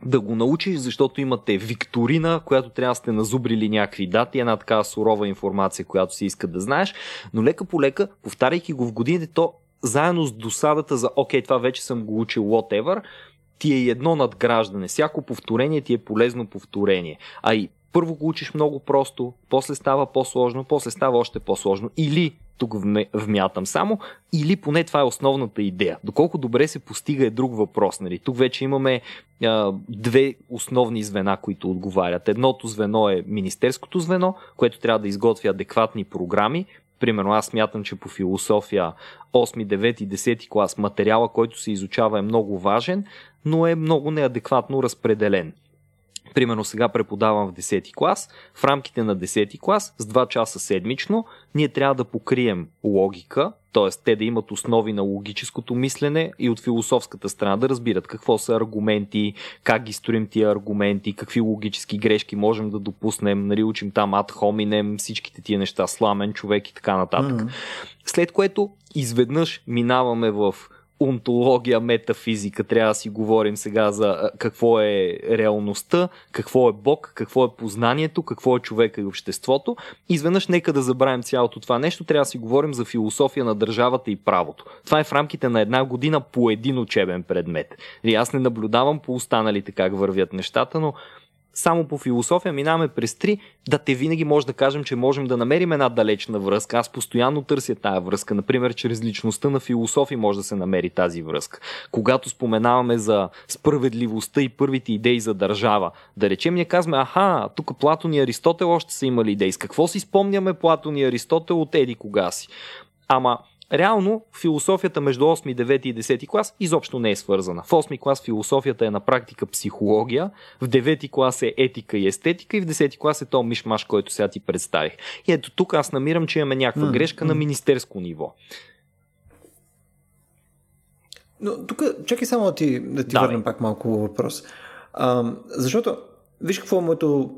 да го научиш, защото имате викторина, която трябва да сте назубрили някакви дати, една такава сурова информация, която си иска да знаеш, но лека по лека, повтаряйки го в годините, то заедно с досадата за окей, това вече съм го учил, whatever, ти е едно надграждане. Всяко повторение ти е полезно повторение. А и първо го учиш много просто, после става по-сложно, после става още по-сложно. Или, тук вмятам само, или поне това е основната идея. Доколко добре се постига е друг въпрос. Нали? Тук вече имаме а, две основни звена, които отговарят. Едното звено е министерското звено, което трябва да изготвя адекватни програми, Примерно аз смятам, че по философия 8, 9 и 10 клас материала, който се изучава е много важен, но е много неадекватно разпределен. Примерно сега преподавам в 10 клас, в рамките на 10 клас с 2 часа седмично ние трябва да покрием логика, т.е. те да имат основи на логическото мислене и от философската страна да разбират какво са аргументи, как ги строим тия аргументи, какви логически грешки можем да допуснем, нали, учим там ад хоминем, всичките тия неща, сламен човек и така нататък. Mm-hmm. След което изведнъж минаваме в онтология, метафизика, трябва да си говорим сега за какво е реалността, какво е Бог, какво е познанието, какво е човека и обществото. Изведнъж нека да забравим цялото това нещо, трябва да си говорим за философия на държавата и правото. Това е в рамките на една година по един учебен предмет. И аз не наблюдавам по останалите как вървят нещата, но само по философия минаваме през три, да те винаги може да кажем, че можем да намерим една далечна връзка. Аз постоянно търся тая връзка. Например, чрез личността на философи може да се намери тази връзка. Когато споменаваме за справедливостта и първите идеи за държава, да речем, ние казваме, аха, тук Платон и Аристотел още са имали идеи. С какво си спомняме Платон и Аристотел от еди кога си? Ама Реално философията между 8, 9 и 10 клас изобщо не е свързана. В 8 клас философията е на практика психология, в 9 клас е етика и естетика и в 10 клас е то мишмаш, който сега ти представих. И ето тук аз намирам, че имаме някаква mm, грешка mm. на министерско ниво. Но тук, чакай само да ти, да ти върнем пак малко въпрос. А, защото, виж какво е моето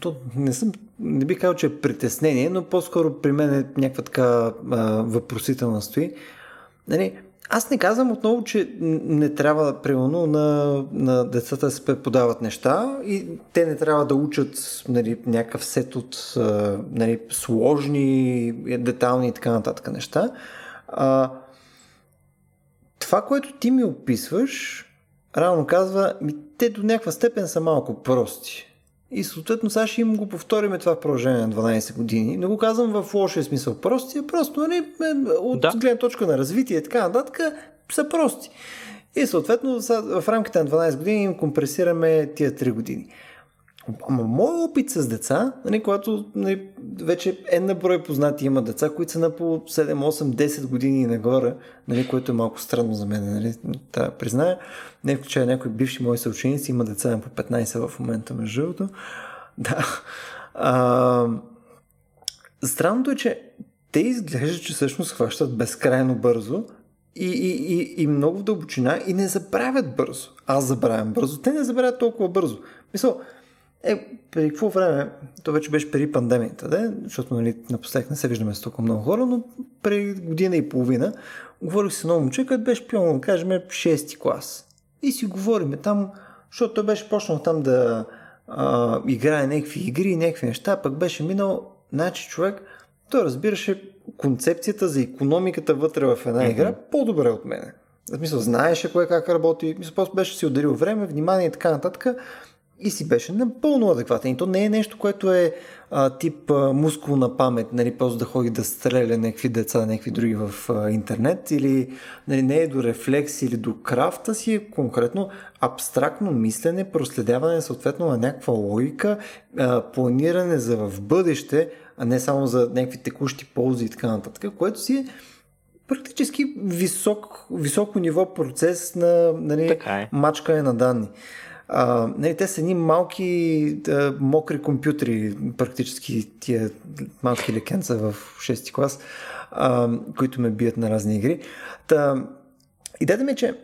то не съм, не би казал, че е притеснение, но по-скоро при мен е някаква така а, въпросителна стои. Нали, аз не казвам отново, че не трябва, примерно, на, на децата да се преподават неща и те не трябва да учат нали, някакъв сет от нали, сложни, детални и така нататък неща. А, това, което ти ми описваш, рано казва, ми, те до някаква степен са малко прости. И съответно сега ще им го повториме това в продължение на 12 години. Не го казвам в лошия смисъл прости, а просто нали, е, от да. гледна точка на развитие и така нататък са прости. И съответно в рамките на 12 години им компресираме тия 3 години. Ама моят опит с деца, нали, когато нали, вече една брой познати има деца, които са на по 7, 8, 10 години и нагоре, нали, което е малко странно за мен, нали, да призная. Не включая някои бивши мои съученици, има деца по 15 в момента, между другото. Да. А, странното е, че те изглеждат, че всъщност хващат безкрайно бързо и, и, и, и много в дълбочина и не забравят бързо. Аз забравям бързо, те не забравят толкова бързо. Мисъл, е, преди какво време, то вече беше преди пандемията, да? защото нали, напоследък не се виждаме с толкова много хора, но преди година и половина говорих с едно момче, който беше пил, да кажем, 6 клас. И си говориме там, защото той беше почнал там да а, играе някакви игри, някакви неща, пък беше минал, значи човек, той разбираше концепцията за економиката вътре в една игра mm-hmm. по-добре от мене. В смисъл, знаеше кое как работи, мисля, просто беше си ударил време, внимание и така нататък и си беше напълно адекватен. И то не е нещо, което е а, тип а, мускулна памет, нали, просто да ходи да стреля някакви деца, някакви други в а, интернет, или нали, не е до рефлекс или до крафта си, е конкретно абстрактно мислене, проследяване съответно на някаква логика, а, планиране за в бъдеще, а не само за някакви текущи ползи и така нататък, което си е практически висок, високо ниво процес на нали, е. мачкане на данни. А, нали, те са едни малки да, мокри компютри, практически тия малки лекенца в 6 клас, а, които ме бият на разни игри. Та, идеята ми е, че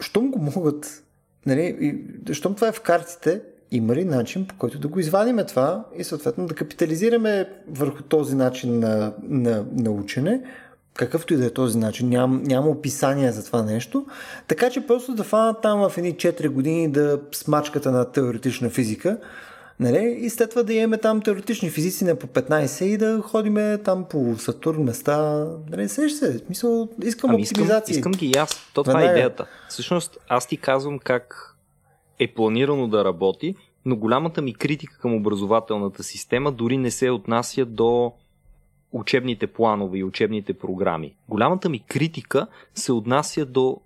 щом го могат, нали, щом това е в картите, има ли начин по който да го извадиме това и съответно да капитализираме върху този начин на, на, на учене, какъвто и да е този начин, ням, няма описание за това нещо, така че просто да фанат там в едни 4 години да смачката на теоретична физика, нали? и след това да имаме там теоретични физици на по 15 и да ходиме там по Сатурн места, нали, сеш се, мисъл, искам ами оптимизация. Искам, искам ги аз, то това е идеята. Всъщност аз ти казвам как е планирано да работи, но голямата ми критика към образователната система дори не се отнася до учебните планове и учебните програми. Голямата ми критика се отнася до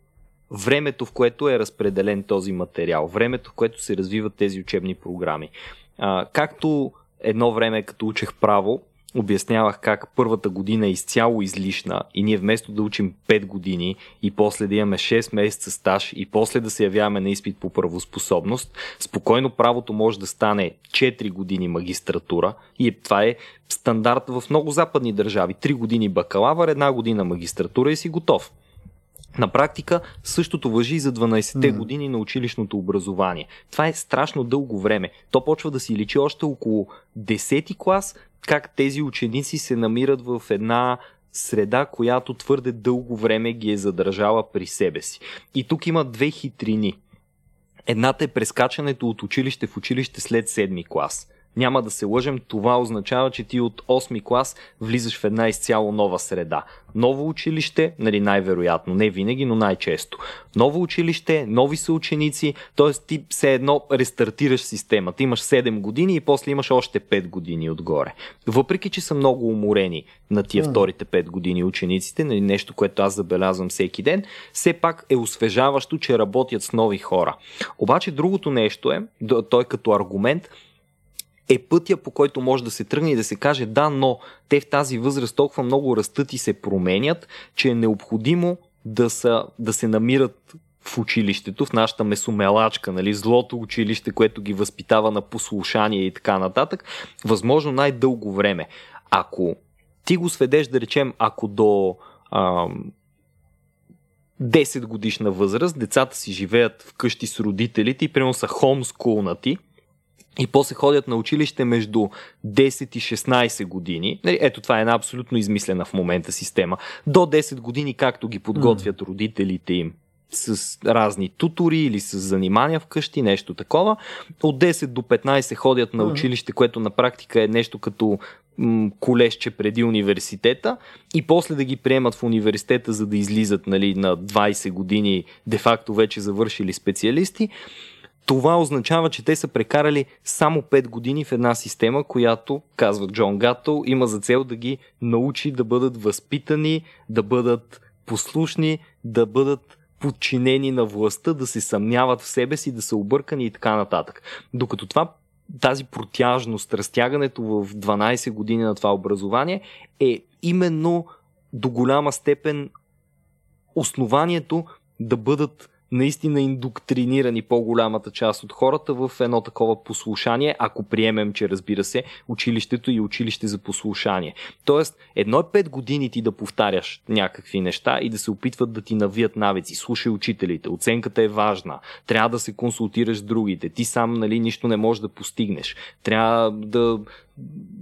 времето, в което е разпределен този материал, времето, в което се развиват тези учебни програми. А, както едно време, като учех право, обяснявах как първата година е изцяло излишна и ние вместо да учим 5 години и после да имаме 6 месеца стаж и после да се явяваме на изпит по правоспособност, спокойно правото може да стане 4 години магистратура и това е стандарт в много западни държави. 3 години бакалавър, една година магистратура и си готов. На практика същото въжи и за 12-те mm. години на училищното образование. Това е страшно дълго време. То почва да си личи още около 10-ти клас, как тези ученици се намират в една среда, която твърде дълго време ги е задържала при себе си. И тук има две хитрини. Едната е прескачането от училище в училище след седми клас – няма да се лъжем, това означава, че ти от 8 клас влизаш в една изцяло нова среда. Ново училище, нали най-вероятно, не винаги, но най-често. Ново училище, нови са ученици, т.е. ти все едно рестартираш системата. Имаш 7 години и после имаш още 5 години отгоре. Въпреки, че са много уморени на тия вторите 5 години учениците, нали, нещо, което аз забелязвам всеки ден, все пак е освежаващо, че работят с нови хора. Обаче другото нещо е, той като аргумент, е пътя по който може да се тръгне и да се каже да, но те в тази възраст толкова много растат и се променят, че е необходимо да, са, да се намират в училището, в нашата месомелачка, нали, злото училище, което ги възпитава на послушание и така нататък, възможно най-дълго време. Ако ти го сведеш, да речем, ако до а, 10 годишна възраст децата си живеят вкъщи с родителите и примерно са хомскулнати, и после ходят на училище между 10 и 16 години. Нали, ето това е една абсолютно измислена в момента система. До 10 години, както ги подготвят родителите им с разни тутори или с занимания вкъщи, нещо такова. От 10 до 15 ходят на училище, което на практика е нещо като м- колежче преди университета и после да ги приемат в университета, за да излизат нали, на 20 години, де-факто вече завършили специалисти това означава, че те са прекарали само 5 години в една система, която, казва Джон Гатъл, има за цел да ги научи да бъдат възпитани, да бъдат послушни, да бъдат подчинени на властта, да се съмняват в себе си, да са объркани и така нататък. Докато това тази протяжност, разтягането в 12 години на това образование е именно до голяма степен основанието да бъдат наистина индоктринирани по-голямата част от хората в едно такова послушание, ако приемем, че разбира се, училището и училище за послушание. Тоест, едно е 5 години ти да повтаряш някакви неща и да се опитват да ти навият навици. Слушай учителите, оценката е важна, трябва да се консултираш с другите, ти сам нали, нищо не можеш да постигнеш, трябва да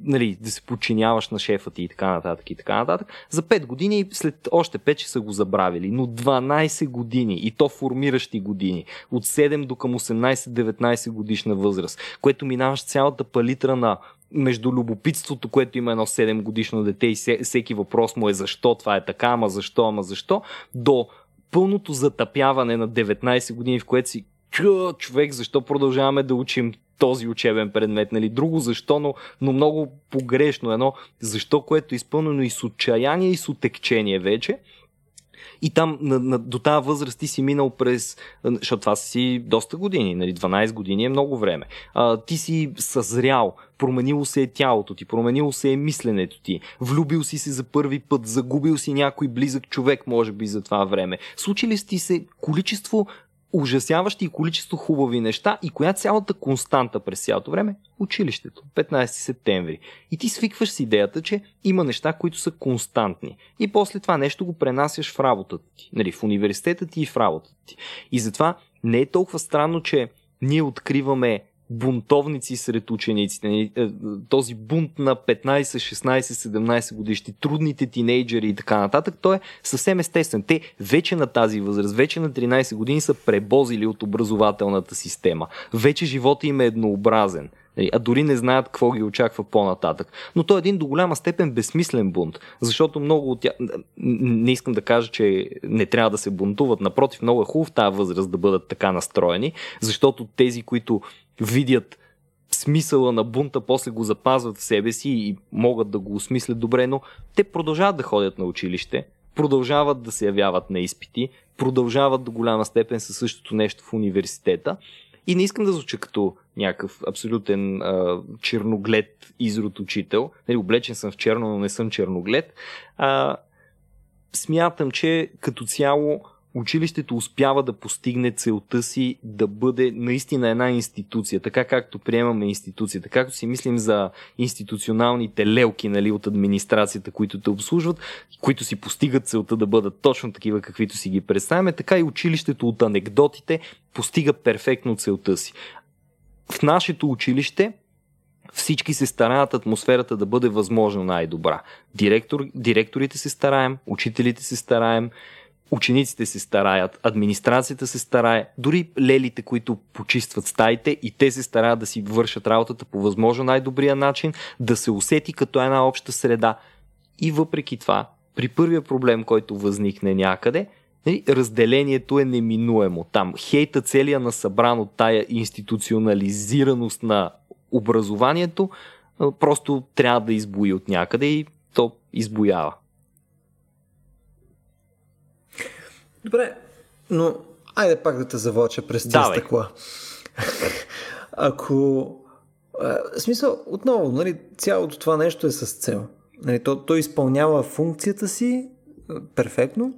нали, да се подчиняваш на шефа ти и така нататък и така нататък. За 5 години след още 5 че са го забравили, но 12 години и то формиращи години, от 7 до към 18-19 годишна възраст, което минаваш цялата палитра на между любопитството, което има едно 7 годишно дете и всеки въпрос му е защо това е така, ама защо, ама защо, до пълното затъпяване на 19 години, в което си човек, защо продължаваме да учим този учебен предмет, нали? Друго защо, но, но много погрешно. Едно защо, което е изпълнено и с отчаяние, и с отекчение вече. И там на, на, до тази възраст ти си минал през, защото това си доста години, нали, 12 години е много време. А, ти си съзрял, променило се е тялото ти, променило се е мисленето ти, влюбил си се за първи път, загубил си някой близък човек, може би за това време. Случили си се количество ужасяващи количество хубави неща и коя цялата константа през цялото време? Училището, 15 септември. И ти свикваш с идеята, че има неща, които са константни. И после това нещо го пренасяш в работата ти. Нали, в университета ти и в работата ти. И затова не е толкова странно, че ние откриваме бунтовници сред учениците. Е, този бунт на 15, 16, 17 годишни, трудните тинейджери и така нататък, той е съвсем естествен. Те вече на тази възраст, вече на 13 години са пребозили от образователната система. Вече живота им е еднообразен а дори не знаят какво ги очаква по-нататък. Но то е един до голяма степен безсмислен бунт, защото много от тях, не искам да кажа, че не трябва да се бунтуват, напротив, много е хубаво в тази възраст да бъдат така настроени, защото тези, които видят смисъла на бунта, после го запазват в себе си и могат да го осмислят добре, но те продължават да ходят на училище, продължават да се явяват на изпити, продължават до голяма степен със същото нещо в университета. И не искам да звуча като някакъв абсолютен а, черноглед изрод учител. Нали, облечен съм в черно, но не съм черноглед. А, смятам, че като цяло училището успява да постигне целта си да бъде наистина една институция, така както приемаме институцията, както си мислим за институционалните лелки нали, от администрацията, които те обслужват, които си постигат целта да бъдат точно такива, каквито си ги представяме, така и училището от анекдотите постига перфектно целта си. В нашето училище всички се стараят атмосферата да бъде възможно най-добра. Директор, директорите се стараем, учителите се стараем, учениците се стараят, администрацията се старае, дори лелите, които почистват стаите и те се стараят да си вършат работата по възможно най-добрия начин, да се усети като една обща среда. И въпреки това, при първия проблем, който възникне някъде, разделението е неминуемо. Там хейта целия на събран от тая институционализираност на образованието просто трябва да избои от някъде и то избоява. Добре, но айде пак да те завлача през тези стъкла. Ако... В смисъл, отново, нали, цялото това нещо е с цел. Нали, то, то изпълнява функцията си перфектно.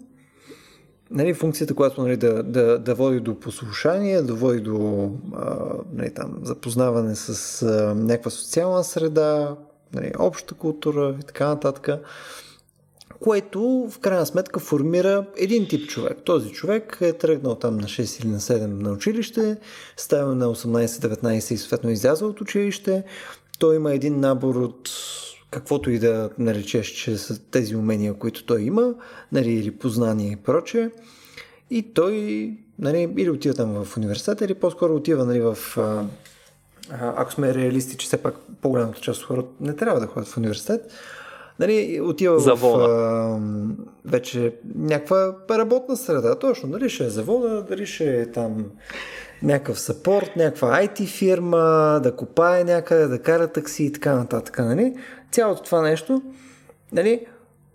Нали, функцията, която нали, да, да, да води до послушание, да води до а, нали, там, запознаване с а, някаква социална среда, нали, обща култура и така нататък което в крайна сметка формира един тип човек. Този човек е тръгнал там на 6 или на 7 на училище, става на 18-19 и съответно излязва от училище. Той има един набор от каквото и да наречеш, че са тези умения, които той има, нали, или познания и прочее. И той нали, или отива там в университета, или по-скоро отива нали, в... А, ако сме реалисти, че все пак по-голямата част от хората не трябва да ходят в университет, нали, отива завода. в а, вече някаква работна среда. Точно, дали ще е завода, дали ще е там някакъв сапорт, някаква IT фирма, да копае някъде, да кара такси и така нататък. Нали? Цялото това нещо, нали,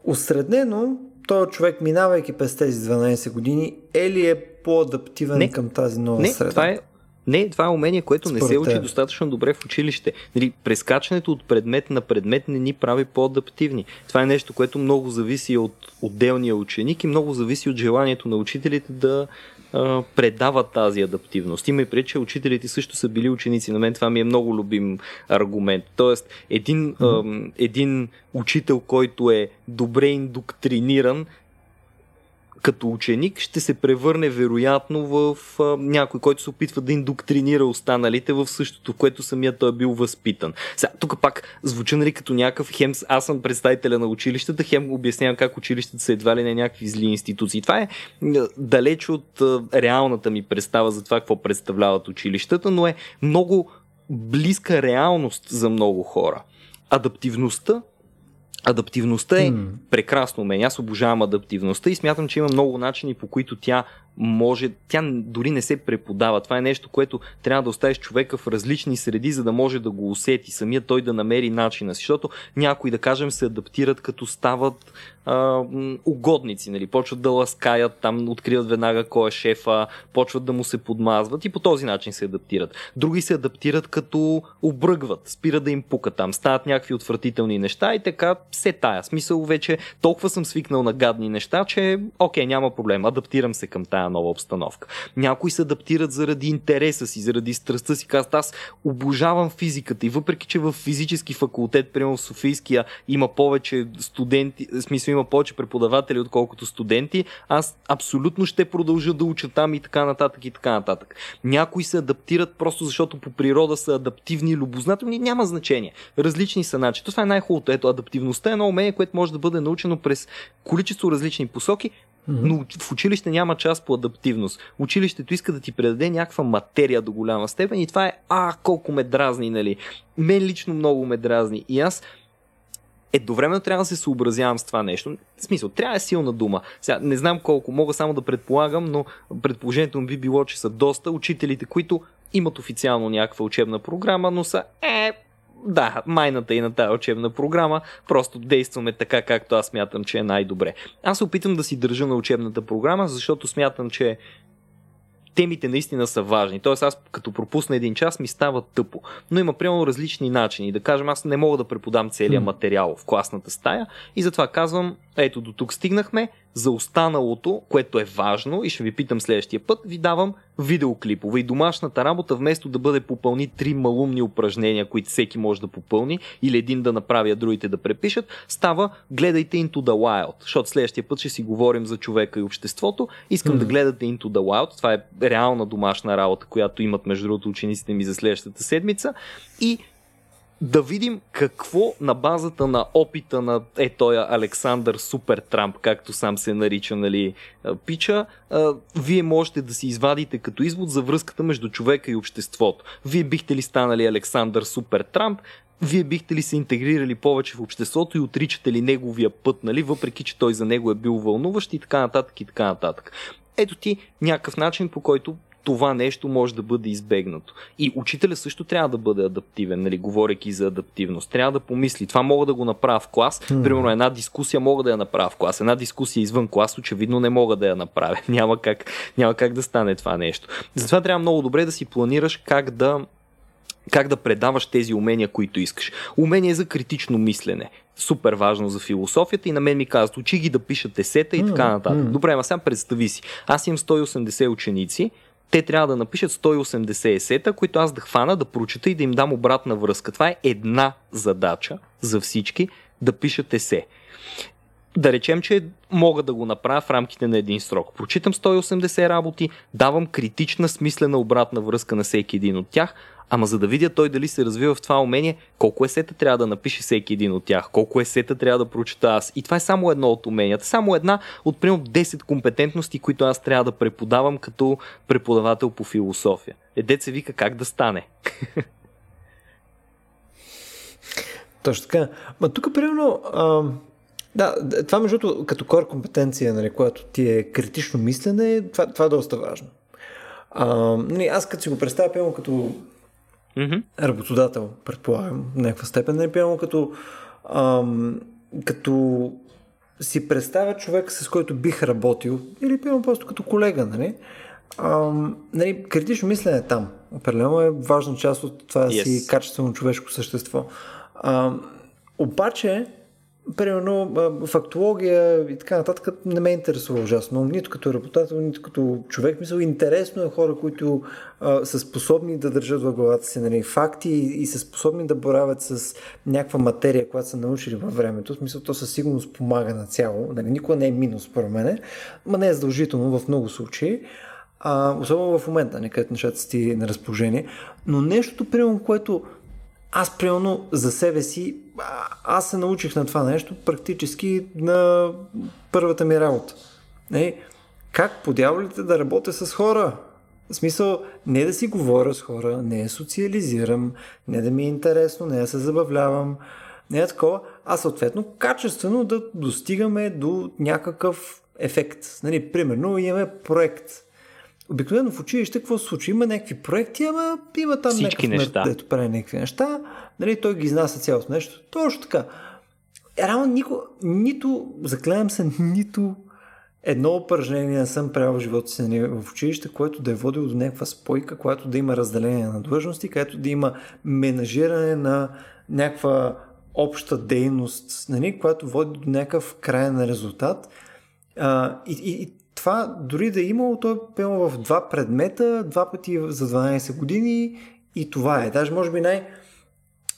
осреднено, този човек, минавайки през тези 12 години, е ли е по-адаптивен не, към тази нова не, среда? Това е Не, това е умение, което Според не се учи достатъчно добре в училище. Нали, прескачането от предмет на предмет не ни прави по-адаптивни. Това е нещо, което много зависи от отделния ученик и много зависи от желанието на учителите да а, предават тази адаптивност. Има и преди, че учителите също са били ученици. На мен това ми е много любим аргумент. Тоест, един, mm-hmm. един учител, който е добре индоктриниран, като ученик ще се превърне вероятно в а, някой, който се опитва да индоктринира останалите в същото, в което самия той е бил възпитан. Сега, тук пак звуча нали, като някакъв хем, аз съм представителя на училищата, хем обяснявам как училищата са едва ли не някакви зли институции. Това е далеч от а, реалната ми представа за това какво представляват училищата, но е много близка реалност за много хора. Адаптивността Адаптивността е mm. прекрасно умение. Аз обожавам адаптивността и смятам, че има много начини по които тя може, тя дори не се преподава. Това е нещо, което трябва да оставиш човека в различни среди, за да може да го усети, самия той да намери начина си. Защото някои, да кажем, се адаптират като стават а, угодници, нали? почват да ласкаят, там откриват веднага кой е шефа, почват да му се подмазват и по този начин се адаптират. Други се адаптират като обръгват, спират да им пука там, стават някакви отвратителни неща и така се тая. Смисъл вече толкова съм свикнал на гадни неща, че окей, няма проблем, адаптирам се към тая нова обстановка. Някои се адаптират заради интереса си, заради страстта си. Казват, аз обожавам физиката и въпреки, че в физически факултет, примерно в Софийския, има повече студенти, в смисъл има повече преподаватели, отколкото студенти, аз абсолютно ще продължа да уча там и така нататък и така нататък. Някои се адаптират просто защото по природа са адаптивни, любознателни, няма значение. Различни са начини. Това е най-хубавото. Ето, адаптивността е едно умение, което може да бъде научено през количество различни посоки, но в училище няма част по адаптивност. Училището иска да ти предаде някаква материя до голяма степен и това е, а, колко ме дразни, нали? Мен лично много ме дразни. И аз едновременно трябва да се съобразявам с това нещо. В смисъл, трябва е силна дума. Сега, не знам колко, мога само да предполагам, но предположението ми би било, че са доста учителите, които имат официално някаква учебна програма, но са е, да, майната и на тази учебна програма, просто действаме така, както аз смятам, че е най-добре. Аз се опитам да си държа на учебната програма, защото смятам, че темите наистина са важни. Тоест аз като пропусна един час ми става тъпо. Но има примерно различни начини. Да кажем, аз не мога да преподам целият материал в класната стая и затова казвам, ето до тук стигнахме, за останалото, което е важно и ще ви питам следващия път, ви давам видеоклипове и домашната работа, вместо да бъде попълни три малумни упражнения, които всеки може да попълни, или един да направи, а другите да препишат, става гледайте Into the Wild, защото следващия път ще си говорим за човека и обществото. Искам mm. да гледате Into the Wild, това е реална домашна работа, която имат между другото учениците ми за следващата седмица и да видим какво на базата на опита на е тоя Александър Супер Трамп, както сам се нарича, нали, пича, вие можете да си извадите като извод за връзката между човека и обществото. Вие бихте ли станали Александър Супер Трамп, вие бихте ли се интегрирали повече в обществото и отричате ли неговия път, нали, въпреки че той за него е бил вълнуващ и така нататък и така нататък. Ето ти някакъв начин, по който това нещо може да бъде избегнато. И учителя също трябва да бъде адаптивен, нали, говоряки за адаптивност. Трябва да помисли. Това мога да го направя в клас. Mm. Примерно една дискусия мога да я направя в клас. Една дискусия извън клас, очевидно не мога да я направя. Няма как, няма как да стане това нещо. Затова трябва много добре да си планираш как да как да предаваш тези умения, които искаш. Умение за критично мислене. Супер важно за философията и на мен ми казват, учи ги да пишат есета и така нататък. Добре, ама сега представи си. Аз имам 180 ученици, те трябва да напишат 180 есета, които аз да хвана, да прочета и да им дам обратна връзка. Това е една задача за всички да пишат есе. Да речем, че мога да го направя в рамките на един срок. Прочитам 180 работи, давам критична, смислена обратна връзка на всеки един от тях, Ама за да видя той дали се развива в това умение, колко есета трябва да напише всеки един от тях, колко есета трябва да прочета аз. И това е само едно от уменията. Само една от примерно 10 компетентности, които аз трябва да преподавам като преподавател по философия. Е, се вика как да стане. Точно така. Ма тук, примерно, а, да, това между другото, като кор компетенция, нали, която ти е критично мислене, това, това е доста важно. А, нали, аз като си го представя, примерно, като mm-hmm. работодател, предполагам, в някаква степен. Нали, пълно като, ам, като си представя човек, с който бих работил, или пълно просто като колега, нали? Ам, нали, критично мислене е там. Определено е важна част от това yes. си качествено човешко същество. А, обаче, примерно, фактология и така нататък не ме интересува ужасно. Нито като работател, нито като човек. Мисля, интересно е хора, които а, са способни да държат в главата си нали, факти и, и са способни да боравят с някаква материя, която са научили във времето. В смисъл, то със сигурност помага на цяло. Нали, никога не е минус, според мен, но не е задължително в много случаи. А, особено в момента, не където нещата си на разположение. Но нещото, примерно, което аз, примерно, за себе си, аз се научих на това нещо практически на първата ми работа. Не, как подявалите да работя с хора? В смисъл, не да си говоря с хора, не да социализирам, не да ми е интересно, не да се забавлявам, не е такова, а съответно качествено да достигаме до някакъв ефект. Нали, примерно имаме проект – Обикновено в училище какво се случва? Има някакви проекти, ама има там Всички някакъв неща. дето прави някакви неща. Нали, той ги изнася цялото нещо. Точно така. Рано нико, нито, заклевам се, нито едно упражнение не съм правил в живота си нали, в училище, което да е водило до някаква спойка, която да има разделение на длъжности, където да има менажиране на някаква обща дейност, нали, която води до някакъв крайен резултат. А, и, и, това дори да е имало, то е пълно в два предмета, два пъти за 12 години и това е. Даже може би най-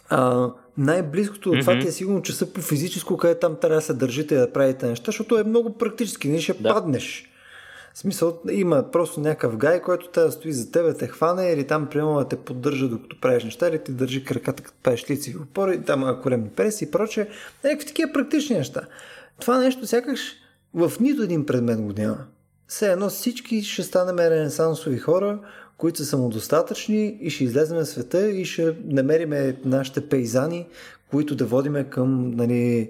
а, най-близкото от mm-hmm. това ти е сигурно часа по физическо, къде там трябва да се държите и да правите неща, защото е много практически, не ще да. паднеш. В смисъл, има просто някакъв гай, който трябва да стои за тебе, те хване или там приема да те поддържа докато правиш неща, или ти държи краката, като правиш лицеви опори, там коремни преси и прочее. Някакви такива практични неща. Това нещо сякаш в нито един предмет го няма. Все едно всички ще станем ренесансови хора, които са самодостатъчни и ще излезем в света и ще намерим нашите пейзани, които да водиме към нали,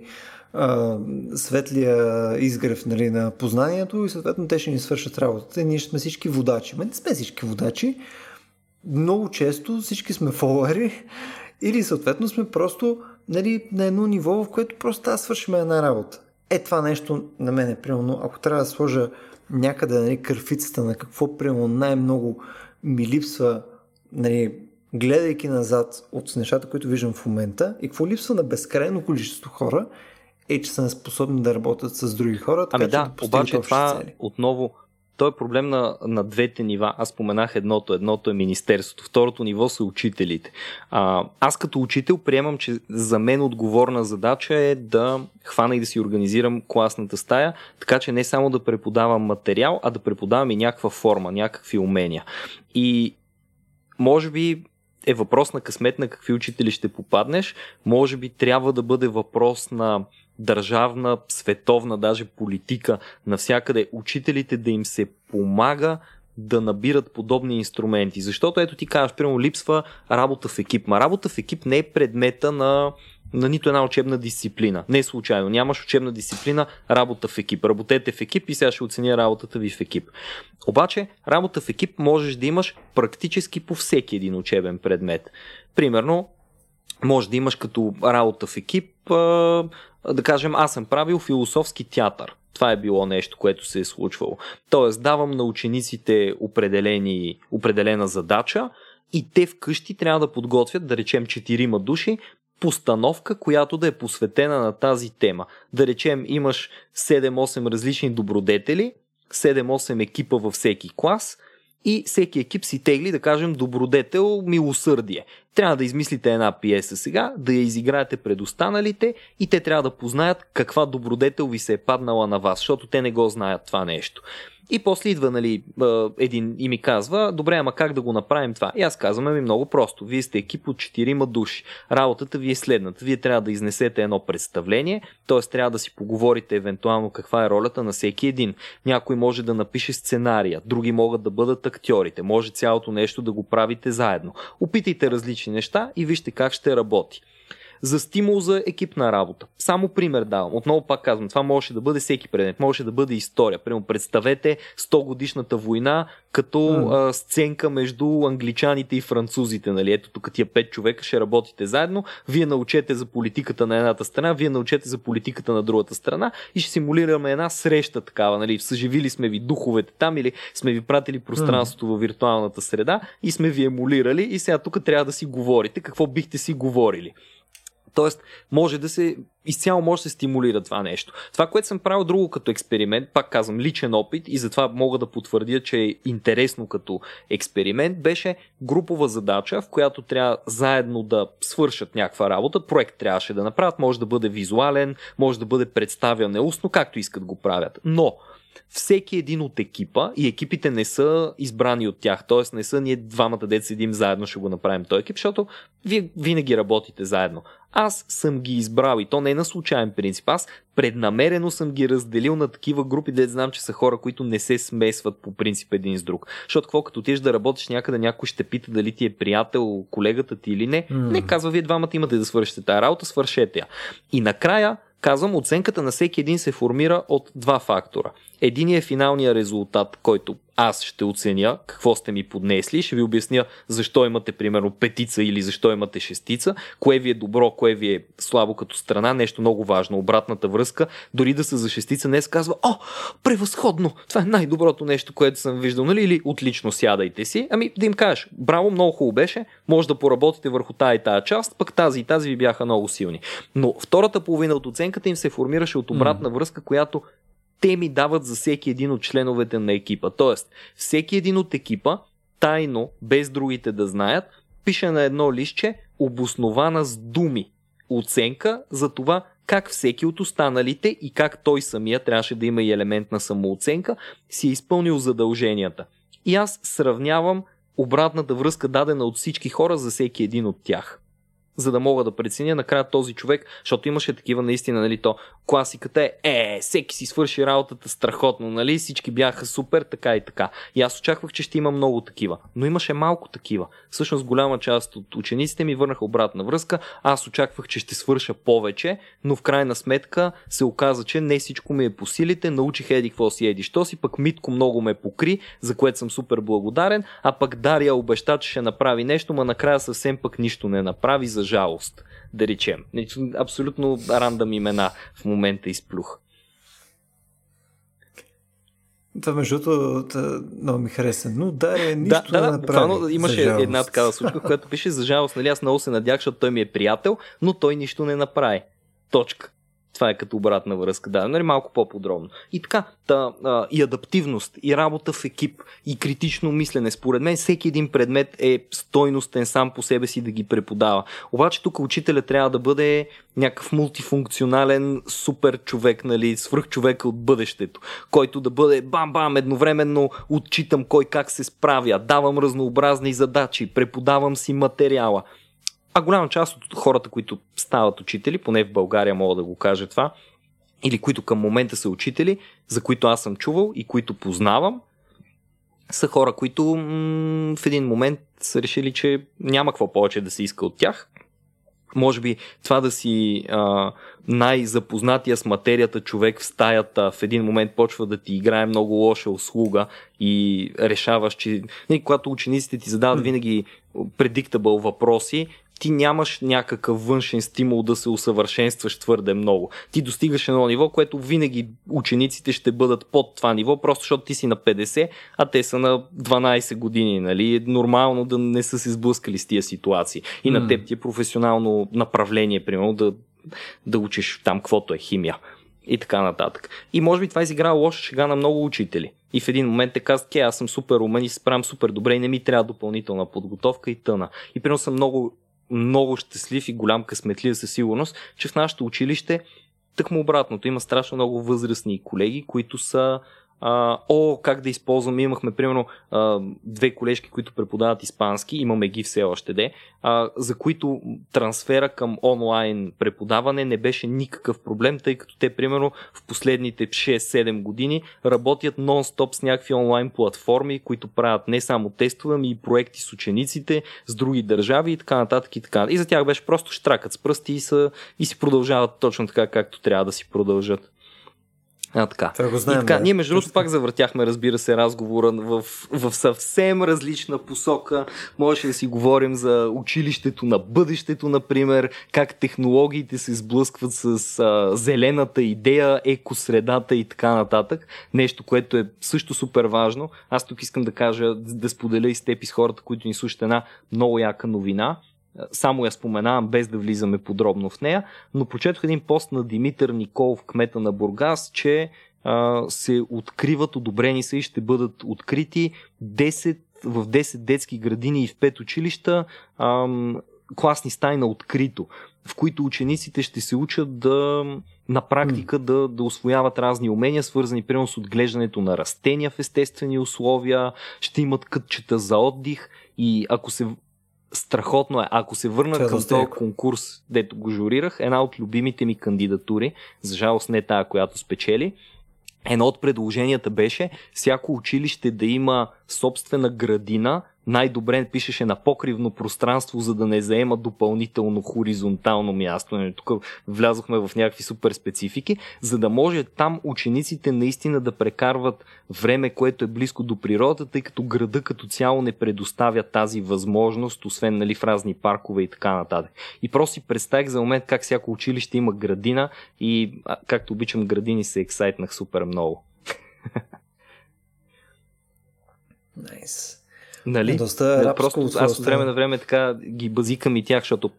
светлия изгрев нали, на познанието и съответно те ще ни свършат работата. Ние ще сме всички водачи. Ме не сме всички водачи. Много често всички сме фолуари или съответно сме просто нали, на едно ниво, в което просто аз свършим една работа. Е това нещо на мен е примерно, ако трябва да сложа някъде нали, кърфицата на какво примерно най-много ми липсва, нали, гледайки назад от нещата, които виждам в момента и какво липсва на безкрайно количество хора, е, че са способни да работят с други хора. Така, ами да, да обаче това цели. отново той е проблем на, на двете нива. Аз споменах едното. Едното е Министерството. Второто ниво са учителите. А, аз като учител приемам, че за мен отговорна задача е да хвана и да си организирам класната стая, така че не само да преподавам материал, а да преподавам и някаква форма, някакви умения. И може би е въпрос на късмет на какви учители ще попаднеш. Може би трябва да бъде въпрос на държавна, световна, даже политика навсякъде, учителите да им се помага да набират подобни инструменти. Защото ето ти кажеш, примерно липсва работа в екип. Ма работа в екип не е предмета на, на нито една учебна дисциплина. Не е случайно. Нямаш учебна дисциплина работа в екип. Работете в екип и сега ще оценя работата ви в екип. Обаче, работа в екип можеш да имаш практически по всеки един учебен предмет. Примерно, може да имаш като работа в екип да кажем, аз съм правил философски театър. Това е било нещо, което се е случвало. Тоест, давам на учениците определени, определена задача и те вкъщи трябва да подготвят, да речем, четирима души, постановка, която да е посветена на тази тема. Да речем, имаш 7-8 различни добродетели, 7-8 екипа във всеки клас и всеки екип си тегли, да кажем, добродетел, милосърдие. Трябва да измислите една пиеса сега, да я изиграете пред останалите и те трябва да познаят каква добродетел ви се е паднала на вас, защото те не го знаят това нещо. И после идва нали, един и ми казва, добре, ама как да го направим това? И аз казвам, ми много просто. Вие сте екип от 4 души. Работата ви е следната. Вие трябва да изнесете едно представление, т.е. трябва да си поговорите евентуално каква е ролята на всеки един. Някой може да напише сценария, други могат да бъдат актьорите, може цялото нещо да го правите заедно. Опитайте различни неща и вижте как ще работи. За стимул за екипна работа. Само пример давам. Отново пак казвам, това може да бъде всеки предмет, може да бъде история. Примерно представете 100 годишната война като mm. а, сценка между англичаните и французите. Нали? Ето тук тия пет човека ще работите заедно, вие научете за политиката на едната страна, вие научете за политиката на другата страна и ще симулираме една среща такава. Нали? Съживили сме ви духовете там или сме ви пратили пространството mm. в виртуалната среда и сме ви емулирали и сега тук трябва да си говорите какво бихте си говорили. Тоест, може да се, изцяло може да се стимулира това нещо. Това, което съм правил друго като експеримент, пак казвам личен опит и затова мога да потвърдя, че е интересно като експеримент, беше групова задача, в която трябва заедно да свършат някаква работа. Проект трябваше да направят, може да бъде визуален, може да бъде представяне устно, както искат го правят. Но всеки един от екипа и екипите не са избрани от тях, т.е. не са ние двамата деца седим заедно, ще го направим този екип, защото вие винаги работите заедно. Аз съм ги избрал и то не е на случайен принцип. Аз преднамерено съм ги разделил на такива групи, де знам, че са хора, които не се смесват по принцип един с друг. Защото какво като отидеш да работиш някъде, някой ще пита дали ти е приятел, колегата ти или не. Mm. Не казва, вие двамата имате да свършите тази работа, свършете я. И накрая казвам, оценката на всеки един се формира от два фактора. Единият е финалния резултат, който аз ще оценя какво сте ми поднесли, ще ви обясня защо имате примерно петица или защо имате шестица, кое ви е добро, кое ви е слабо като страна, нещо много важно, обратната връзка, дори да са за шестица, не се казва, о, превъзходно, това е най-доброто нещо, което съм виждал, нали, или отлично сядайте си, ами да им кажеш, браво, много хубаво беше, може да поработите върху тая и тая част, пък тази и тази ви бяха много силни. Но втората половина от оценката им се формираше от обратна връзка, която те ми дават за всеки един от членовете на екипа. Тоест, всеки един от екипа, тайно, без другите да знаят, пише на едно листче, обоснована с думи, оценка за това как всеки от останалите и как той самия трябваше да има и елемент на самооценка, си е изпълнил задълженията. И аз сравнявам обратната връзка дадена от всички хора за всеки един от тях за да мога да преценя накрая този човек, защото имаше такива наистина, нали, то класиката е, е, всеки си свърши работата страхотно, нали, всички бяха супер, така и така. И аз очаквах, че ще има много такива, но имаше малко такива. Всъщност голяма част от учениците ми върнаха обратна връзка, аз очаквах, че ще свърша повече, но в крайна сметка се оказа, че не всичко ми е по силите, научих еди какво си еди, що си, пък Митко много ме покри, за което съм супер благодарен, а пък Дария обеща, че ще направи нещо, ма накрая съвсем пък нищо не направи, за жалост, да речем. Абсолютно рандъм имена в момента изплюх. Това между другото много ми хареса. Но да, е нищо да, да, да направи. имаше една такава случка, която пише за жалост. Нали, аз много се надях, защото той ми е приятел, но той нищо не направи. Точка. Това е като обратна връзка, да, нали, малко по-подробно. И така, та, а, и адаптивност, и работа в екип, и критично мислене. Според мен всеки един предмет е стойностен сам по себе си да ги преподава. Обаче тук учителя трябва да бъде някакъв мултифункционален супер човек, нали, свръх човека от бъдещето, който да бъде бам-бам, едновременно отчитам кой как се справя, давам разнообразни задачи, преподавам си материала а голяма част от хората, които стават учители, поне в България мога да го кажа това, или които към момента са учители, за които аз съм чувал и които познавам, са хора, които м- в един момент са решили, че няма какво повече да се иска от тях. Може би това да си а, най-запознатия с материята човек в стаята в един момент почва да ти играе много лоша услуга и решаваш, че не, когато учениците ти задават винаги предиктабъл въпроси, ти нямаш някакъв външен стимул да се усъвършенстваш твърде много. Ти достигаш едно ниво, което винаги учениците ще бъдат под това ниво, просто защото ти си на 50, а те са на 12 години. Нали? Е нормално да не са се сблъскали с тия ситуации. И mm. на теб ти е професионално направление, примерно, да, да учиш там каквото е химия и така нататък. И може би това изиграва лоша шега на много учители. И в един момент те казват, ке, аз съм супер умен и се справям супер добре и не ми трябва допълнителна подготовка и тъна. И примерно съм много много щастлив и голям късметлив със сигурност, че в нашето училище тъкмо обратното. Има страшно много възрастни колеги, които са а, о, как да използваме, имахме примерно а, две колежки, които преподават испански, имаме ги все още де, а, за които трансфера към онлайн преподаване не беше никакъв проблем, тъй като те примерно в последните 6-7 години работят нон-стоп с някакви онлайн платформи, които правят не само тестове, ами и проекти с учениците, с други държави и така нататък и така. И за тях беше просто штракат с пръсти и, са, и си продължават точно така, както трябва да си продължат. А, така. Това го знаем, и така, да. ние между другото пак завъртяхме, разбира се, разговора в, в съвсем различна посока. Можеше да си говорим за училището на бъдещето, например, как технологиите се сблъскват с а, зелената идея, екосредата и така нататък. Нещо, което е също супер важно. Аз тук искам да кажа, да споделя и с теб и с хората, които ни слушат една много яка новина само я споменавам без да влизаме подробно в нея, но прочетох един пост на Димитър Николов, кмета на Бургас, че а, се откриват, одобрени са и ще бъдат открити 10, в 10 детски градини и в 5 училища а, класни стаи на открито, в които учениците ще се учат да на практика да, да освояват разни умения, свързани примерно с отглеждането на растения в естествени условия, ще имат кътчета за отдих и ако се страхотно е. Ако се върна Това към доста този конкурс, дето го журирах, една от любимите ми кандидатури, за жалост не тая, която спечели, едно от предложенията беше всяко училище да има собствена градина, най-добре пишеше на покривно пространство, за да не заема допълнително хоризонтално място. Нали, Тук влязохме в някакви супер специфики, за да може там учениците наистина да прекарват време, което е близко до природата, тъй като града като цяло не предоставя тази възможност, освен нали, в разни паркове и така нататък. И просто си представих за момент как всяко училище има градина и както обичам градини се ексайтнах супер много. Найс. Нали? Доста арабско Просто аз от време на време така ги базикам и тях, защото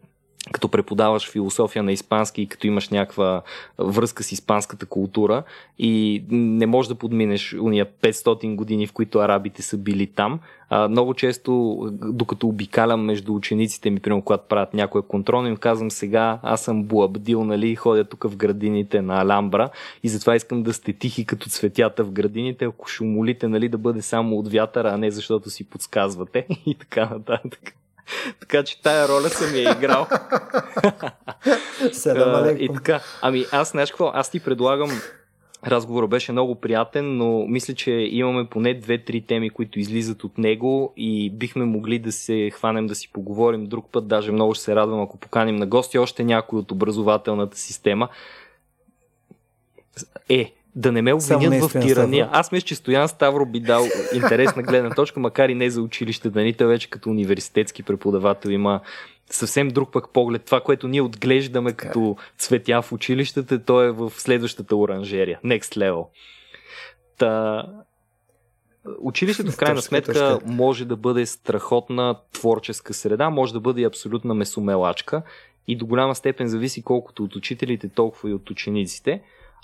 като преподаваш философия на испански и като имаш някаква връзка с испанската култура и не можеш да подминеш уния 500 години, в които арабите са били там. А, много често, докато обикалям между учениците ми, примерно когато правят някоя контрол, им казвам сега, аз съм буабдил, нали, ходя тук в градините на Аламбра и затова искам да сте тихи като цветята в градините, ако шумолите, нали, да бъде само от вятъра, а не защото си подсказвате и така нататък. Така че тая роля съм я играл. Селам А, алейкум. и така. Ами аз, знаеш какво, аз ти предлагам Разговорът беше много приятен, но мисля, че имаме поне две-три теми, които излизат от него и бихме могли да се хванем да си поговорим друг път. Даже много ще се радвам, ако поканим на гости още някой от образователната система. Е, да не ме обвинят в тирания. Ставро. Аз мисля, че Стоян Ставро би дал интересна гледна точка, макар и не за училище, да ни той вече като университетски преподавател има съвсем друг пък поглед. Това, което ние отглеждаме като цветя в училищата, то е в следващата оранжерия. Next level. Та... Училището в крайна сметка може да бъде страхотна творческа среда, може да бъде и абсолютна месомелачка и до голяма степен зависи колкото от учителите, толкова и от учениците.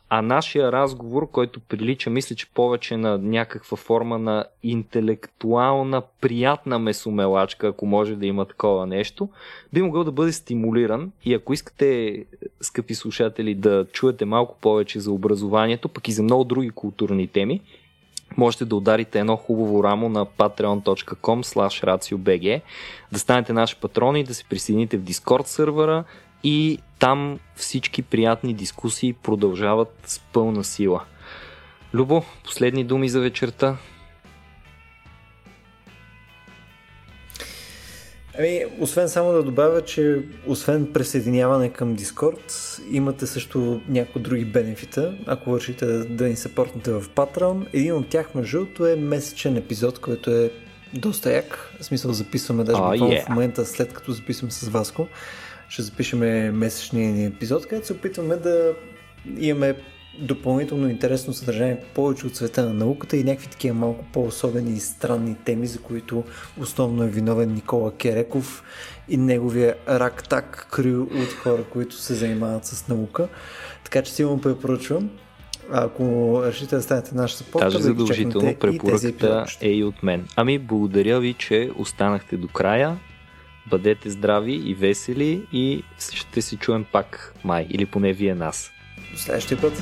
А нашия разговор, който прилича, мисля, че повече на някаква форма на интелектуална, приятна месомелачка, ако може да има такова нещо, би могъл да бъде стимулиран. И ако искате, скъпи слушатели, да чуете малко повече за образованието, пък и за много други културни теми, можете да ударите едно хубаво рамо на patreon.com raciobg, да станете наши патрони, да се присъедините в Discord сървъра и там всички приятни дискусии продължават с пълна сила. Любо, последни думи за вечерта. Ами, освен само да добавя, че освен присъединяване към Discord, имате също някои други бенефита, ако вършите да, ни съпортнете в Patreon. Един от тях, между другото, е месечен епизод, който е доста як. В смисъл записваме даже Oh, yeah. в момента, след като записваме с Васко, ще запишеме месечния ни епизод, където се опитваме да имаме допълнително интересно съдържание повече от света на науката и някакви такива малко по-особени и странни теми, за които основно е виновен Никола Кереков и неговия рак-так крю от хора, които се занимават с наука. Така че силно препоръчвам. Ако решите да станете наш съпортер, Даже да задължително и тези препоръката епизоди. е и от мен. Ами, благодаря ви, че останахте до края. Бъдете здрави и весели и ще се чуем пак май, или поне вие нас. До следващия път.